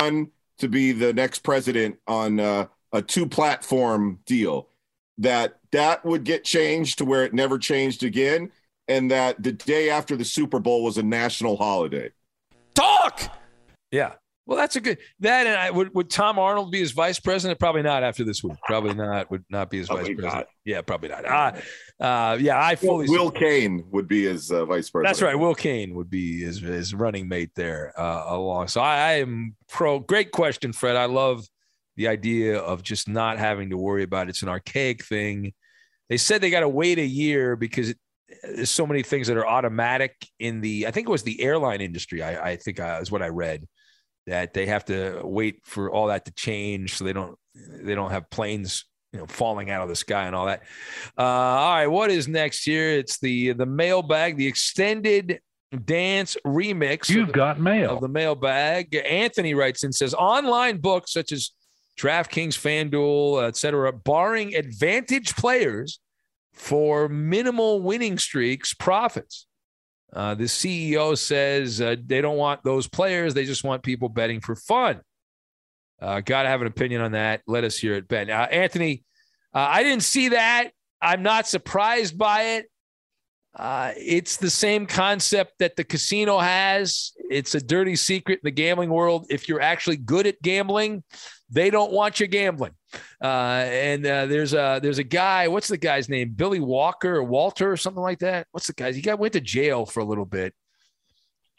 to be the next president on uh, a two platform deal that that would get changed to where it never changed again and that the day after the super bowl was a national holiday. Talk! Yeah well that's a good that and i would, would tom arnold be his vice president? Probably not after this week. Probably not would not be his probably vice president. not. yeah probably not. Uh, uh, yeah i fully will cain would be his uh, vice president. That's right. Will cain would be his, his running mate there uh, along. So I, I am pro great question fred. I love the idea of just not having to worry about it. it's an archaic thing. They said they got to wait a year because it, there's so many things that are automatic in the i think it was the airline industry i, I think uh, is what i read that they have to wait for all that to change so they don't they don't have planes you know falling out of the sky and all that. Uh, all right what is next here? It's the the mailbag the extended dance remix you've got mail. of the mailbag. Anthony writes and says online books such as draftkings fanduel etc barring advantage players for minimal winning streaks profits uh, the CEO says uh, they don't want those players. They just want people betting for fun. Uh, Got to have an opinion on that. Let us hear it, Ben. Uh, Anthony, uh, I didn't see that. I'm not surprised by it. It's the same concept that the casino has. It's a dirty secret in the gambling world. If you're actually good at gambling, they don't want you gambling. Uh, and uh, there's a there's a guy. What's the guy's name? Billy Walker or Walter or something like that. What's the guy? He got went to jail for a little bit.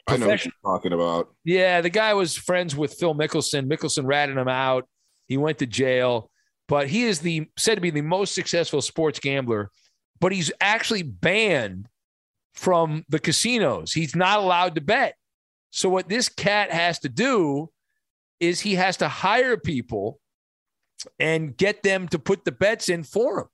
I know what you're talking about. Yeah, the guy was friends with Phil Mickelson. Mickelson ratted him out. He went to jail, but he is the said to be the most successful sports gambler but he's actually banned from the casinos. He's not allowed to bet. So what this cat has to do is he has to hire people and get them to put the bets in for him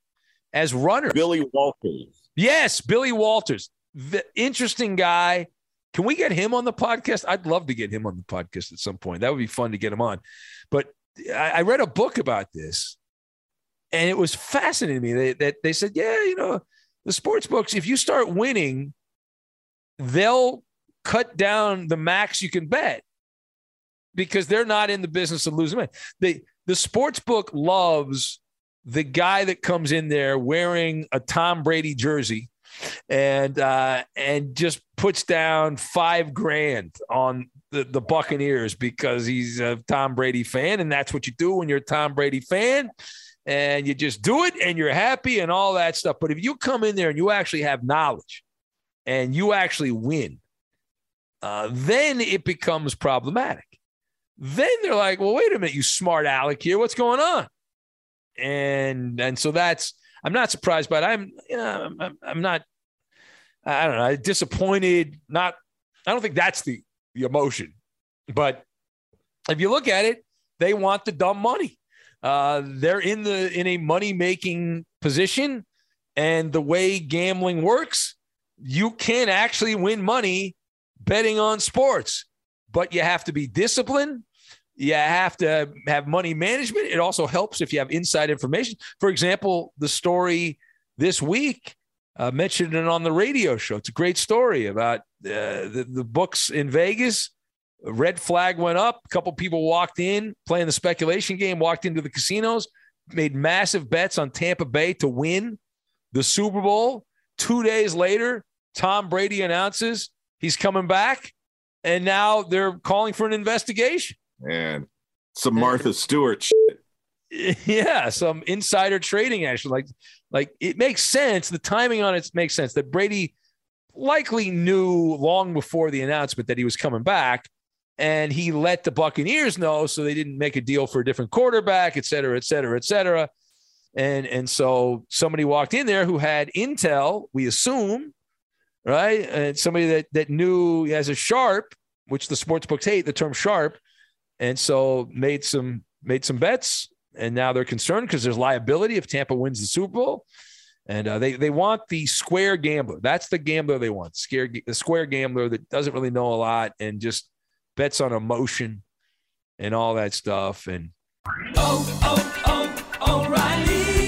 as runners. Billy Walters. Yes, Billy Walters. The interesting guy. Can we get him on the podcast? I'd love to get him on the podcast at some point. That would be fun to get him on. But I, I read a book about this, and it was fascinating to me. They, that they said, yeah, you know, the sports books, if you start winning, they'll cut down the max you can bet because they're not in the business of losing money. The the sports book loves the guy that comes in there wearing a Tom Brady jersey and uh, and just puts down five grand on the, the Buccaneers because he's a Tom Brady fan, and that's what you do when you're a Tom Brady fan. And you just do it and you're happy and all that stuff. But if you come in there and you actually have knowledge and you actually win, uh, then it becomes problematic. Then they're like, well, wait a minute, you smart aleck here. What's going on? And and so that's I'm not surprised, but I'm you know, I'm, I'm not I don't know disappointed. Not I don't think that's the the emotion, but if you look at it, they want the dumb money. Uh, they're in the in a money making position, and the way gambling works, you can actually win money betting on sports, but you have to be disciplined. You have to have money management. It also helps if you have inside information. For example, the story this week uh, mentioned it on the radio show. It's a great story about uh, the, the books in Vegas. A red flag went up. A couple people walked in playing the speculation game, walked into the casinos, made massive bets on Tampa Bay to win the Super Bowl. Two days later, Tom Brady announces he's coming back, and now they're calling for an investigation. Man, some Martha Stewart shit. Yeah, some insider trading action. Like, like it makes sense. The timing on it makes sense that Brady likely knew long before the announcement that he was coming back. And he let the Buccaneers know so they didn't make a deal for a different quarterback, et cetera, et cetera, et cetera. And, and so somebody walked in there who had intel, we assume, right? And somebody that that knew as a sharp, which the sports books hate the term sharp, and so made some made some bets, and now they're concerned because there's liability if Tampa wins the Super Bowl, and uh, they they want the square gambler. That's the gambler they want. Scare the square gambler that doesn't really know a lot and just bets on emotion and all that stuff. And oh oh oh.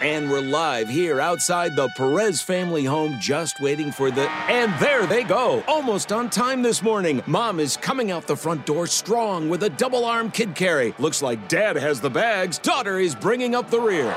And we're live here outside the Perez family home, just waiting for the. And there they go! Almost on time this morning. Mom is coming out the front door strong with a double arm kid carry. Looks like dad has the bags. Daughter is bringing up the rear.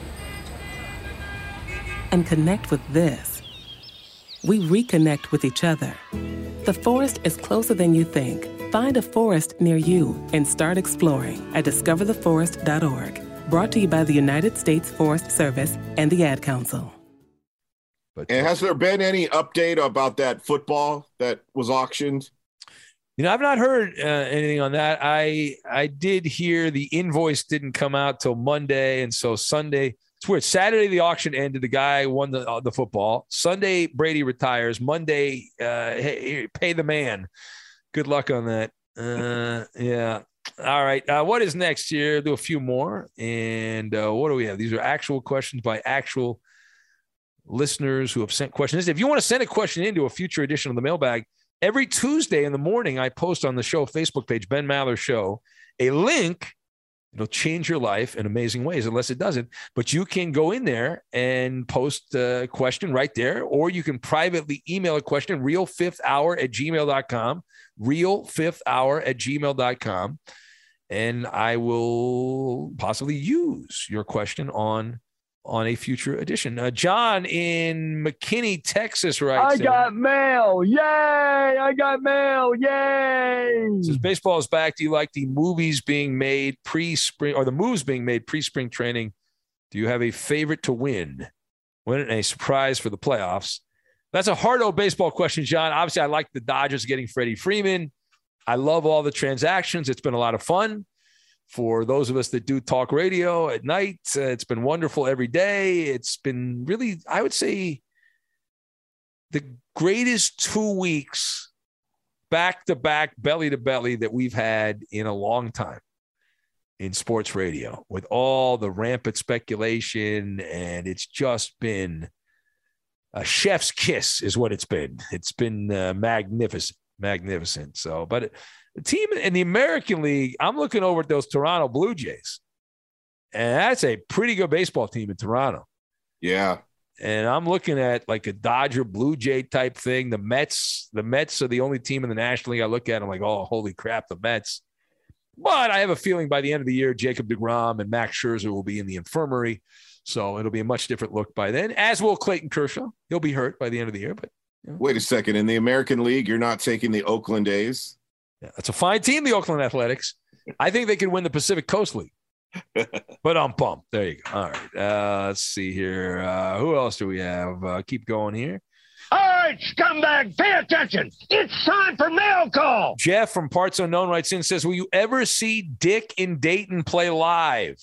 and connect with this, we reconnect with each other. The forest is closer than you think. Find a forest near you and start exploring at discovertheforest.org. Brought to you by the United States Forest Service and the Ad Council. But And has there been any update about that football that was auctioned? You know, I've not heard uh, anything on that. I I did hear the invoice didn't come out till Monday, and so Sunday. It's. Saturday the auction ended. The guy won the uh, the football. Sunday Brady retires. Monday, uh, hey, pay the man. Good luck on that. Uh, yeah. All right. Uh, what is next here? Do a few more. And uh, what do we have? These are actual questions by actual listeners who have sent questions. If you want to send a question into a future edition of the mailbag, every Tuesday in the morning, I post on the show Facebook page, Ben Maller Show, a link. It'll change your life in amazing ways, unless it doesn't. But you can go in there and post a question right there, or you can privately email a question, real fifth hour at gmail.com, real fifth hour at gmail.com. And I will possibly use your question on on a future edition. Uh, John in McKinney, Texas, I writes. in- got mail. Yay! I got mail. Yay! Says baseball is back. Do you like the movies being made pre-spring or the moves being made pre-spring training? Do you have a favorite to win? Win a surprise for the playoffs? That's a hard old baseball question, John. Obviously, I like the Dodgers getting Freddie Freeman. I love all the transactions. It's been a lot of fun for those of us that do talk radio at night. Uh, it's been wonderful every day. It's been really, I would say, the greatest two weeks back to back, belly to belly that we've had in a long time in sports radio with all the rampant speculation. And it's just been a chef's kiss, is what it's been. It's been uh, magnificent, magnificent. So, but the team in the American League, I'm looking over at those Toronto Blue Jays, and that's a pretty good baseball team in Toronto. Yeah. And I'm looking at like a Dodger Blue Jay type thing. The Mets, the Mets are the only team in the National League I look at. I'm like, oh, holy crap, the Mets. But I have a feeling by the end of the year, Jacob DeGrom and Max Scherzer will be in the infirmary. So it'll be a much different look by then, as will Clayton Kershaw. He'll be hurt by the end of the year, but Wait a second. In the American League, you're not taking the Oakland A's? Yeah, that's a fine team, the Oakland Athletics. I think they could win the Pacific Coast League. but I'm pumped. There you go. All right. Uh, let's see here. Uh, who else do we have? Uh, keep going here. All right, scumbag, pay attention. It's time for mail call. Jeff from Parts Unknown writes in says, Will you ever see Dick in Dayton play live?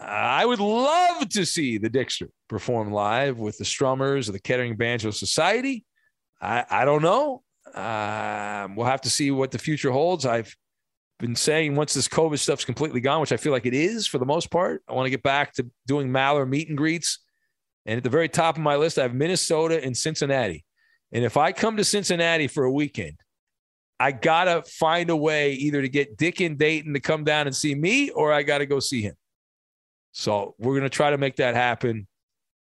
Uh, I would love to see the Dickster perform live with the Strummers of the Kettering Banjo Society. I, I don't know. Um, we'll have to see what the future holds. I've been saying once this COVID stuff's completely gone, which I feel like it is for the most part, I want to get back to doing Maller meet and greets. And at the very top of my list, I have Minnesota and Cincinnati. And if I come to Cincinnati for a weekend, I gotta find a way either to get Dick and Dayton to come down and see me, or I gotta go see him. So we're gonna try to make that happen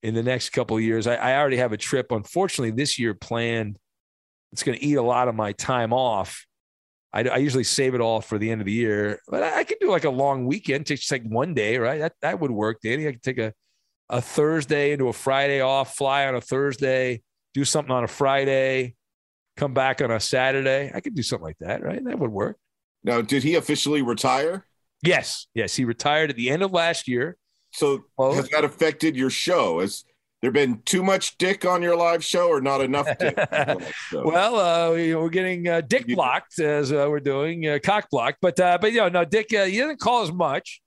in the next couple of years. I, I already have a trip, unfortunately, this year planned. It's gonna eat a lot of my time off. I, I usually save it all for the end of the year, but I, I could do like a long weekend, just like one day, right? That that would work, Danny. I could take a a Thursday into a Friday off, fly on a Thursday, do something on a Friday, come back on a Saturday. I could do something like that, right? That would work. Now, did he officially retire? Yes, yes, he retired at the end of last year. So has that affected your show? Has there been too much dick on your live show or not enough dick? on your live show? Well, uh, we- we're getting uh, Dick blocked as uh, we're doing uh, cock blocked, but uh, but you know, no, Dick, uh, he didn't call as much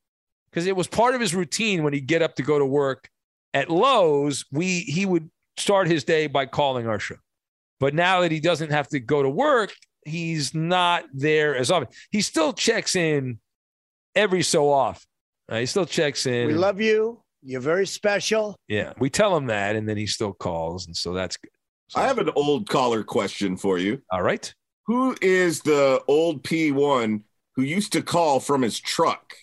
because it was part of his routine when he'd get up to go to work at Lowe's. We he would start his day by calling our show, but now that he doesn't have to go to work, he's not there as often. He still checks in every so often. Uh, he still checks in. We love you. You're very special. Yeah, we tell him that, and then he still calls, and so that's good. I have an old caller question for you. All right. Who is the old P1 who used to call from his truck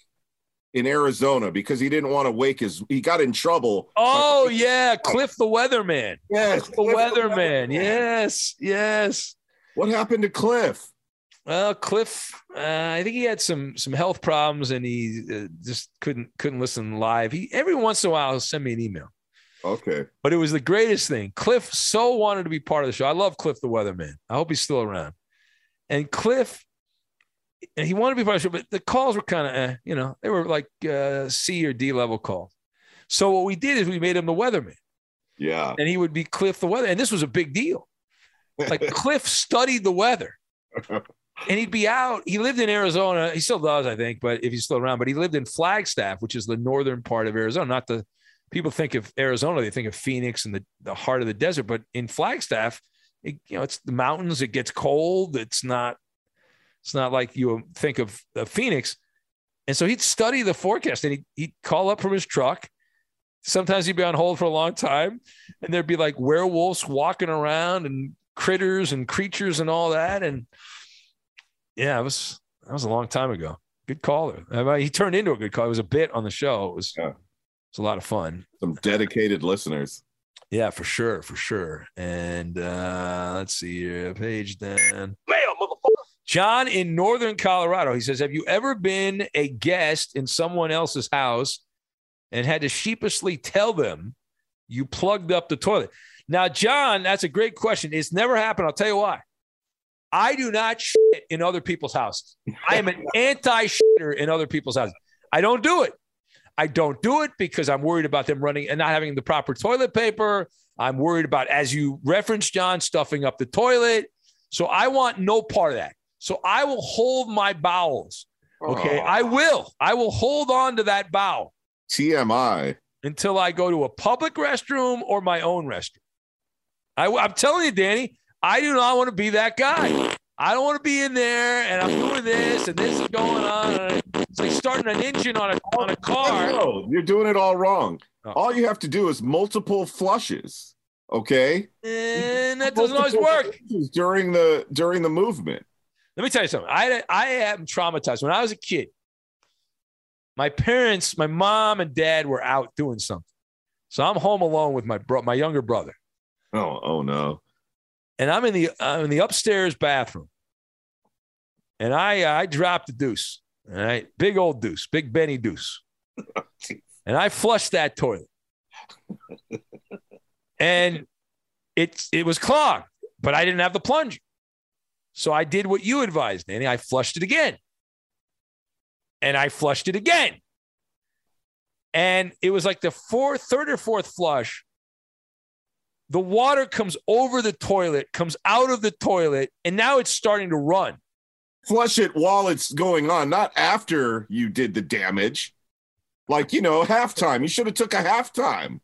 in Arizona because he didn't want to wake his he got in trouble. Oh yeah, Cliff the Weatherman. Yes, Cliff the Weatherman. Yes, yes. What happened to Cliff? Well, Cliff, uh, I think he had some some health problems, and he uh, just couldn't couldn't listen live. He every once in a while he'll send me an email. Okay. But it was the greatest thing. Cliff so wanted to be part of the show. I love Cliff the Weatherman. I hope he's still around. And Cliff, and he wanted to be part of the show, but the calls were kind of, eh, you know, they were like uh, C or D level calls. So what we did is we made him the Weatherman. Yeah. And he would be Cliff the weather. And this was a big deal. Like Cliff studied the weather. And he'd be out. He lived in Arizona. He still does, I think, but if he's still around, but he lived in Flagstaff, which is the northern part of Arizona. Not the people think of Arizona, they think of Phoenix and the, the heart of the desert. But in Flagstaff, it, you know, it's the mountains, it gets cold. It's not, it's not like you think of, Phoenix. And so he'd study the forecast and he'd, he'd call up from his truck sometimes he'd be on hold for a long time and there'd be like werewolves walking around and critters and creatures and all that and yeah it was that was a long time ago. Good caller. I mean, he turned into a good caller. It was a bit on the show. It was yeah. it was a lot of fun. Some dedicated listeners. Yeah for sure for sure. And uh let's see here. Page down John in Northern Colorado, he says, Have you ever been a guest in someone else's house and had to sheepishly tell them you plugged up the toilet? Now, John, that's a great question. It's never happened. I'll tell you why. I do not shit in other people's houses. I am an anti shitter in other people's houses. I don't do it. I don't do it because I'm worried about them running and not having the proper toilet paper. I'm worried about, as you referenced, John, stuffing up the toilet. So I want no part of that. So I will hold my bowels. Okay. Oh. I will. I will hold on to that bowel TMI. until I go to a public restroom or my own restroom. I, am telling you, Danny, I do not want to be that guy. I don't want to be in there and I'm doing this and this is going on. It's like starting an engine on a on a car. No, you're doing it all wrong. Oh. All you have to do is multiple flushes. Okay. And that doesn't always work. During the during the movement. Let me tell you something. I I am traumatized. When I was a kid, my parents, my mom and dad were out doing something. So I'm home alone with my bro, my younger brother. Oh, oh no. And I'm in the I'm in the upstairs bathroom, and I I dropped the deuce. All right, big old deuce, big Benny deuce, and I flushed that toilet, and it it was clogged, but I didn't have the plunger, so I did what you advised, Danny. I flushed it again, and I flushed it again, and it was like the fourth, third or fourth flush the water comes over the toilet, comes out of the toilet, and now it's starting to run. Flush it while it's going on, not after you did the damage. Like, you know, halftime. You should have took a halftime.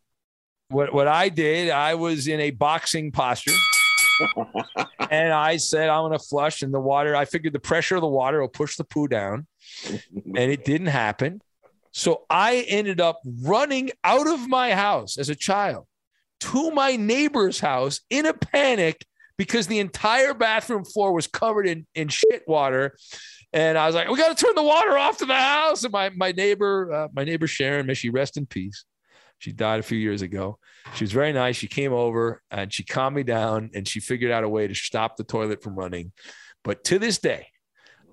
What what I did, I was in a boxing posture. and I said, I'm gonna flush, and the water, I figured the pressure of the water will push the poo down. and it didn't happen. So I ended up running out of my house as a child to my neighbor's house in a panic because the entire bathroom floor was covered in, in shit water. And I was like, we got to turn the water off to the house. And my, my neighbor, uh, my neighbor Sharon, may she rest in peace. She died a few years ago. She was very nice. She came over and she calmed me down and she figured out a way to stop the toilet from running. But to this day,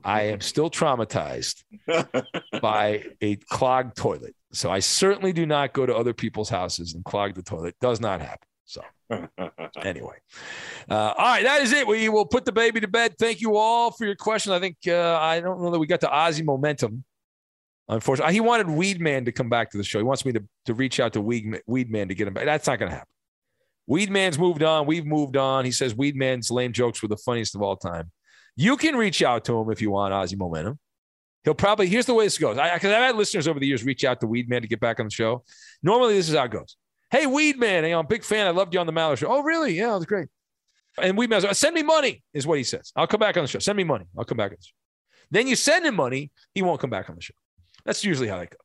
I am still traumatized by a clogged toilet. So I certainly do not go to other people's houses and clog the toilet. Does not happen. So anyway, uh, all right, that is it. We will put the baby to bed. Thank you all for your questions. I think uh, I don't know that we got to Ozzy momentum. Unfortunately, he wanted Weedman to come back to the show. He wants me to, to reach out to Weed, Weedman to get him back. That's not going to happen. Weedman's moved on. We've moved on. He says Weedman's lame jokes were the funniest of all time. You can reach out to him if you want Ozzy momentum. He'll probably here's the way this goes. I because I've had listeners over the years reach out to Weedman to get back on the show. Normally, this is how it goes. Hey, Weedman, you know, I'm a big fan. I loved you on the Maller show. Oh, really? Yeah, it was great. And Weedman says, send me money, is what he says. I'll come back on the show. Send me money. I'll come back on the show. Then you send him money, he won't come back on the show. That's usually how that goes.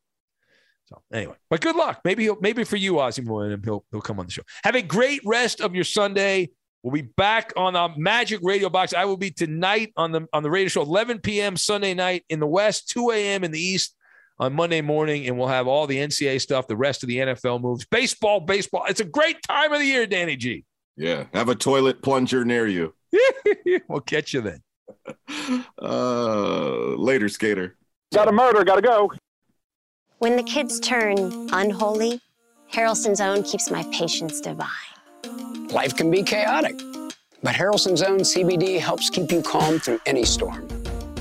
So anyway, but good luck. Maybe he'll maybe for you, Ozzy Momentum, he'll he'll come on the show. Have a great rest of your Sunday. We'll be back on the Magic Radio Box. I will be tonight on the on the radio show, 11 p.m. Sunday night in the West, 2 a.m. in the East on Monday morning, and we'll have all the NCAA stuff, the rest of the NFL moves, baseball, baseball. It's a great time of the year, Danny G. Yeah. Have a toilet plunger near you. we'll catch you then. Uh later, skater. Got a murder, gotta go. When the kids turn unholy, Harrelson's Own keeps my patience divine. Life can be chaotic, but Harrelson's Own CBD helps keep you calm through any storm.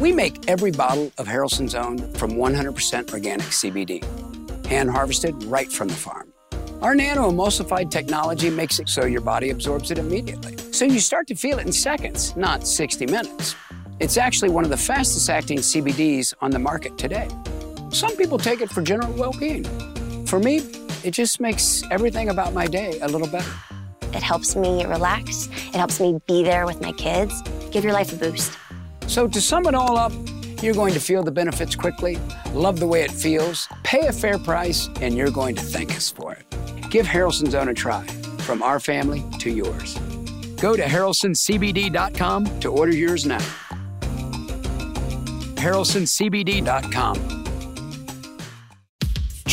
We make every bottle of Harrelson's Own from 100% organic CBD, hand harvested right from the farm. Our nano emulsified technology makes it so your body absorbs it immediately. So you start to feel it in seconds, not 60 minutes. It's actually one of the fastest acting CBDs on the market today. Some people take it for general well being. For me, it just makes everything about my day a little better. It helps me relax, it helps me be there with my kids. Give your life a boost. So, to sum it all up, you're going to feel the benefits quickly, love the way it feels, pay a fair price, and you're going to thank us for it. Give Harrelson's Own a try, from our family to yours. Go to harrelsonCBD.com to order yours now. harrelsonCBD.com.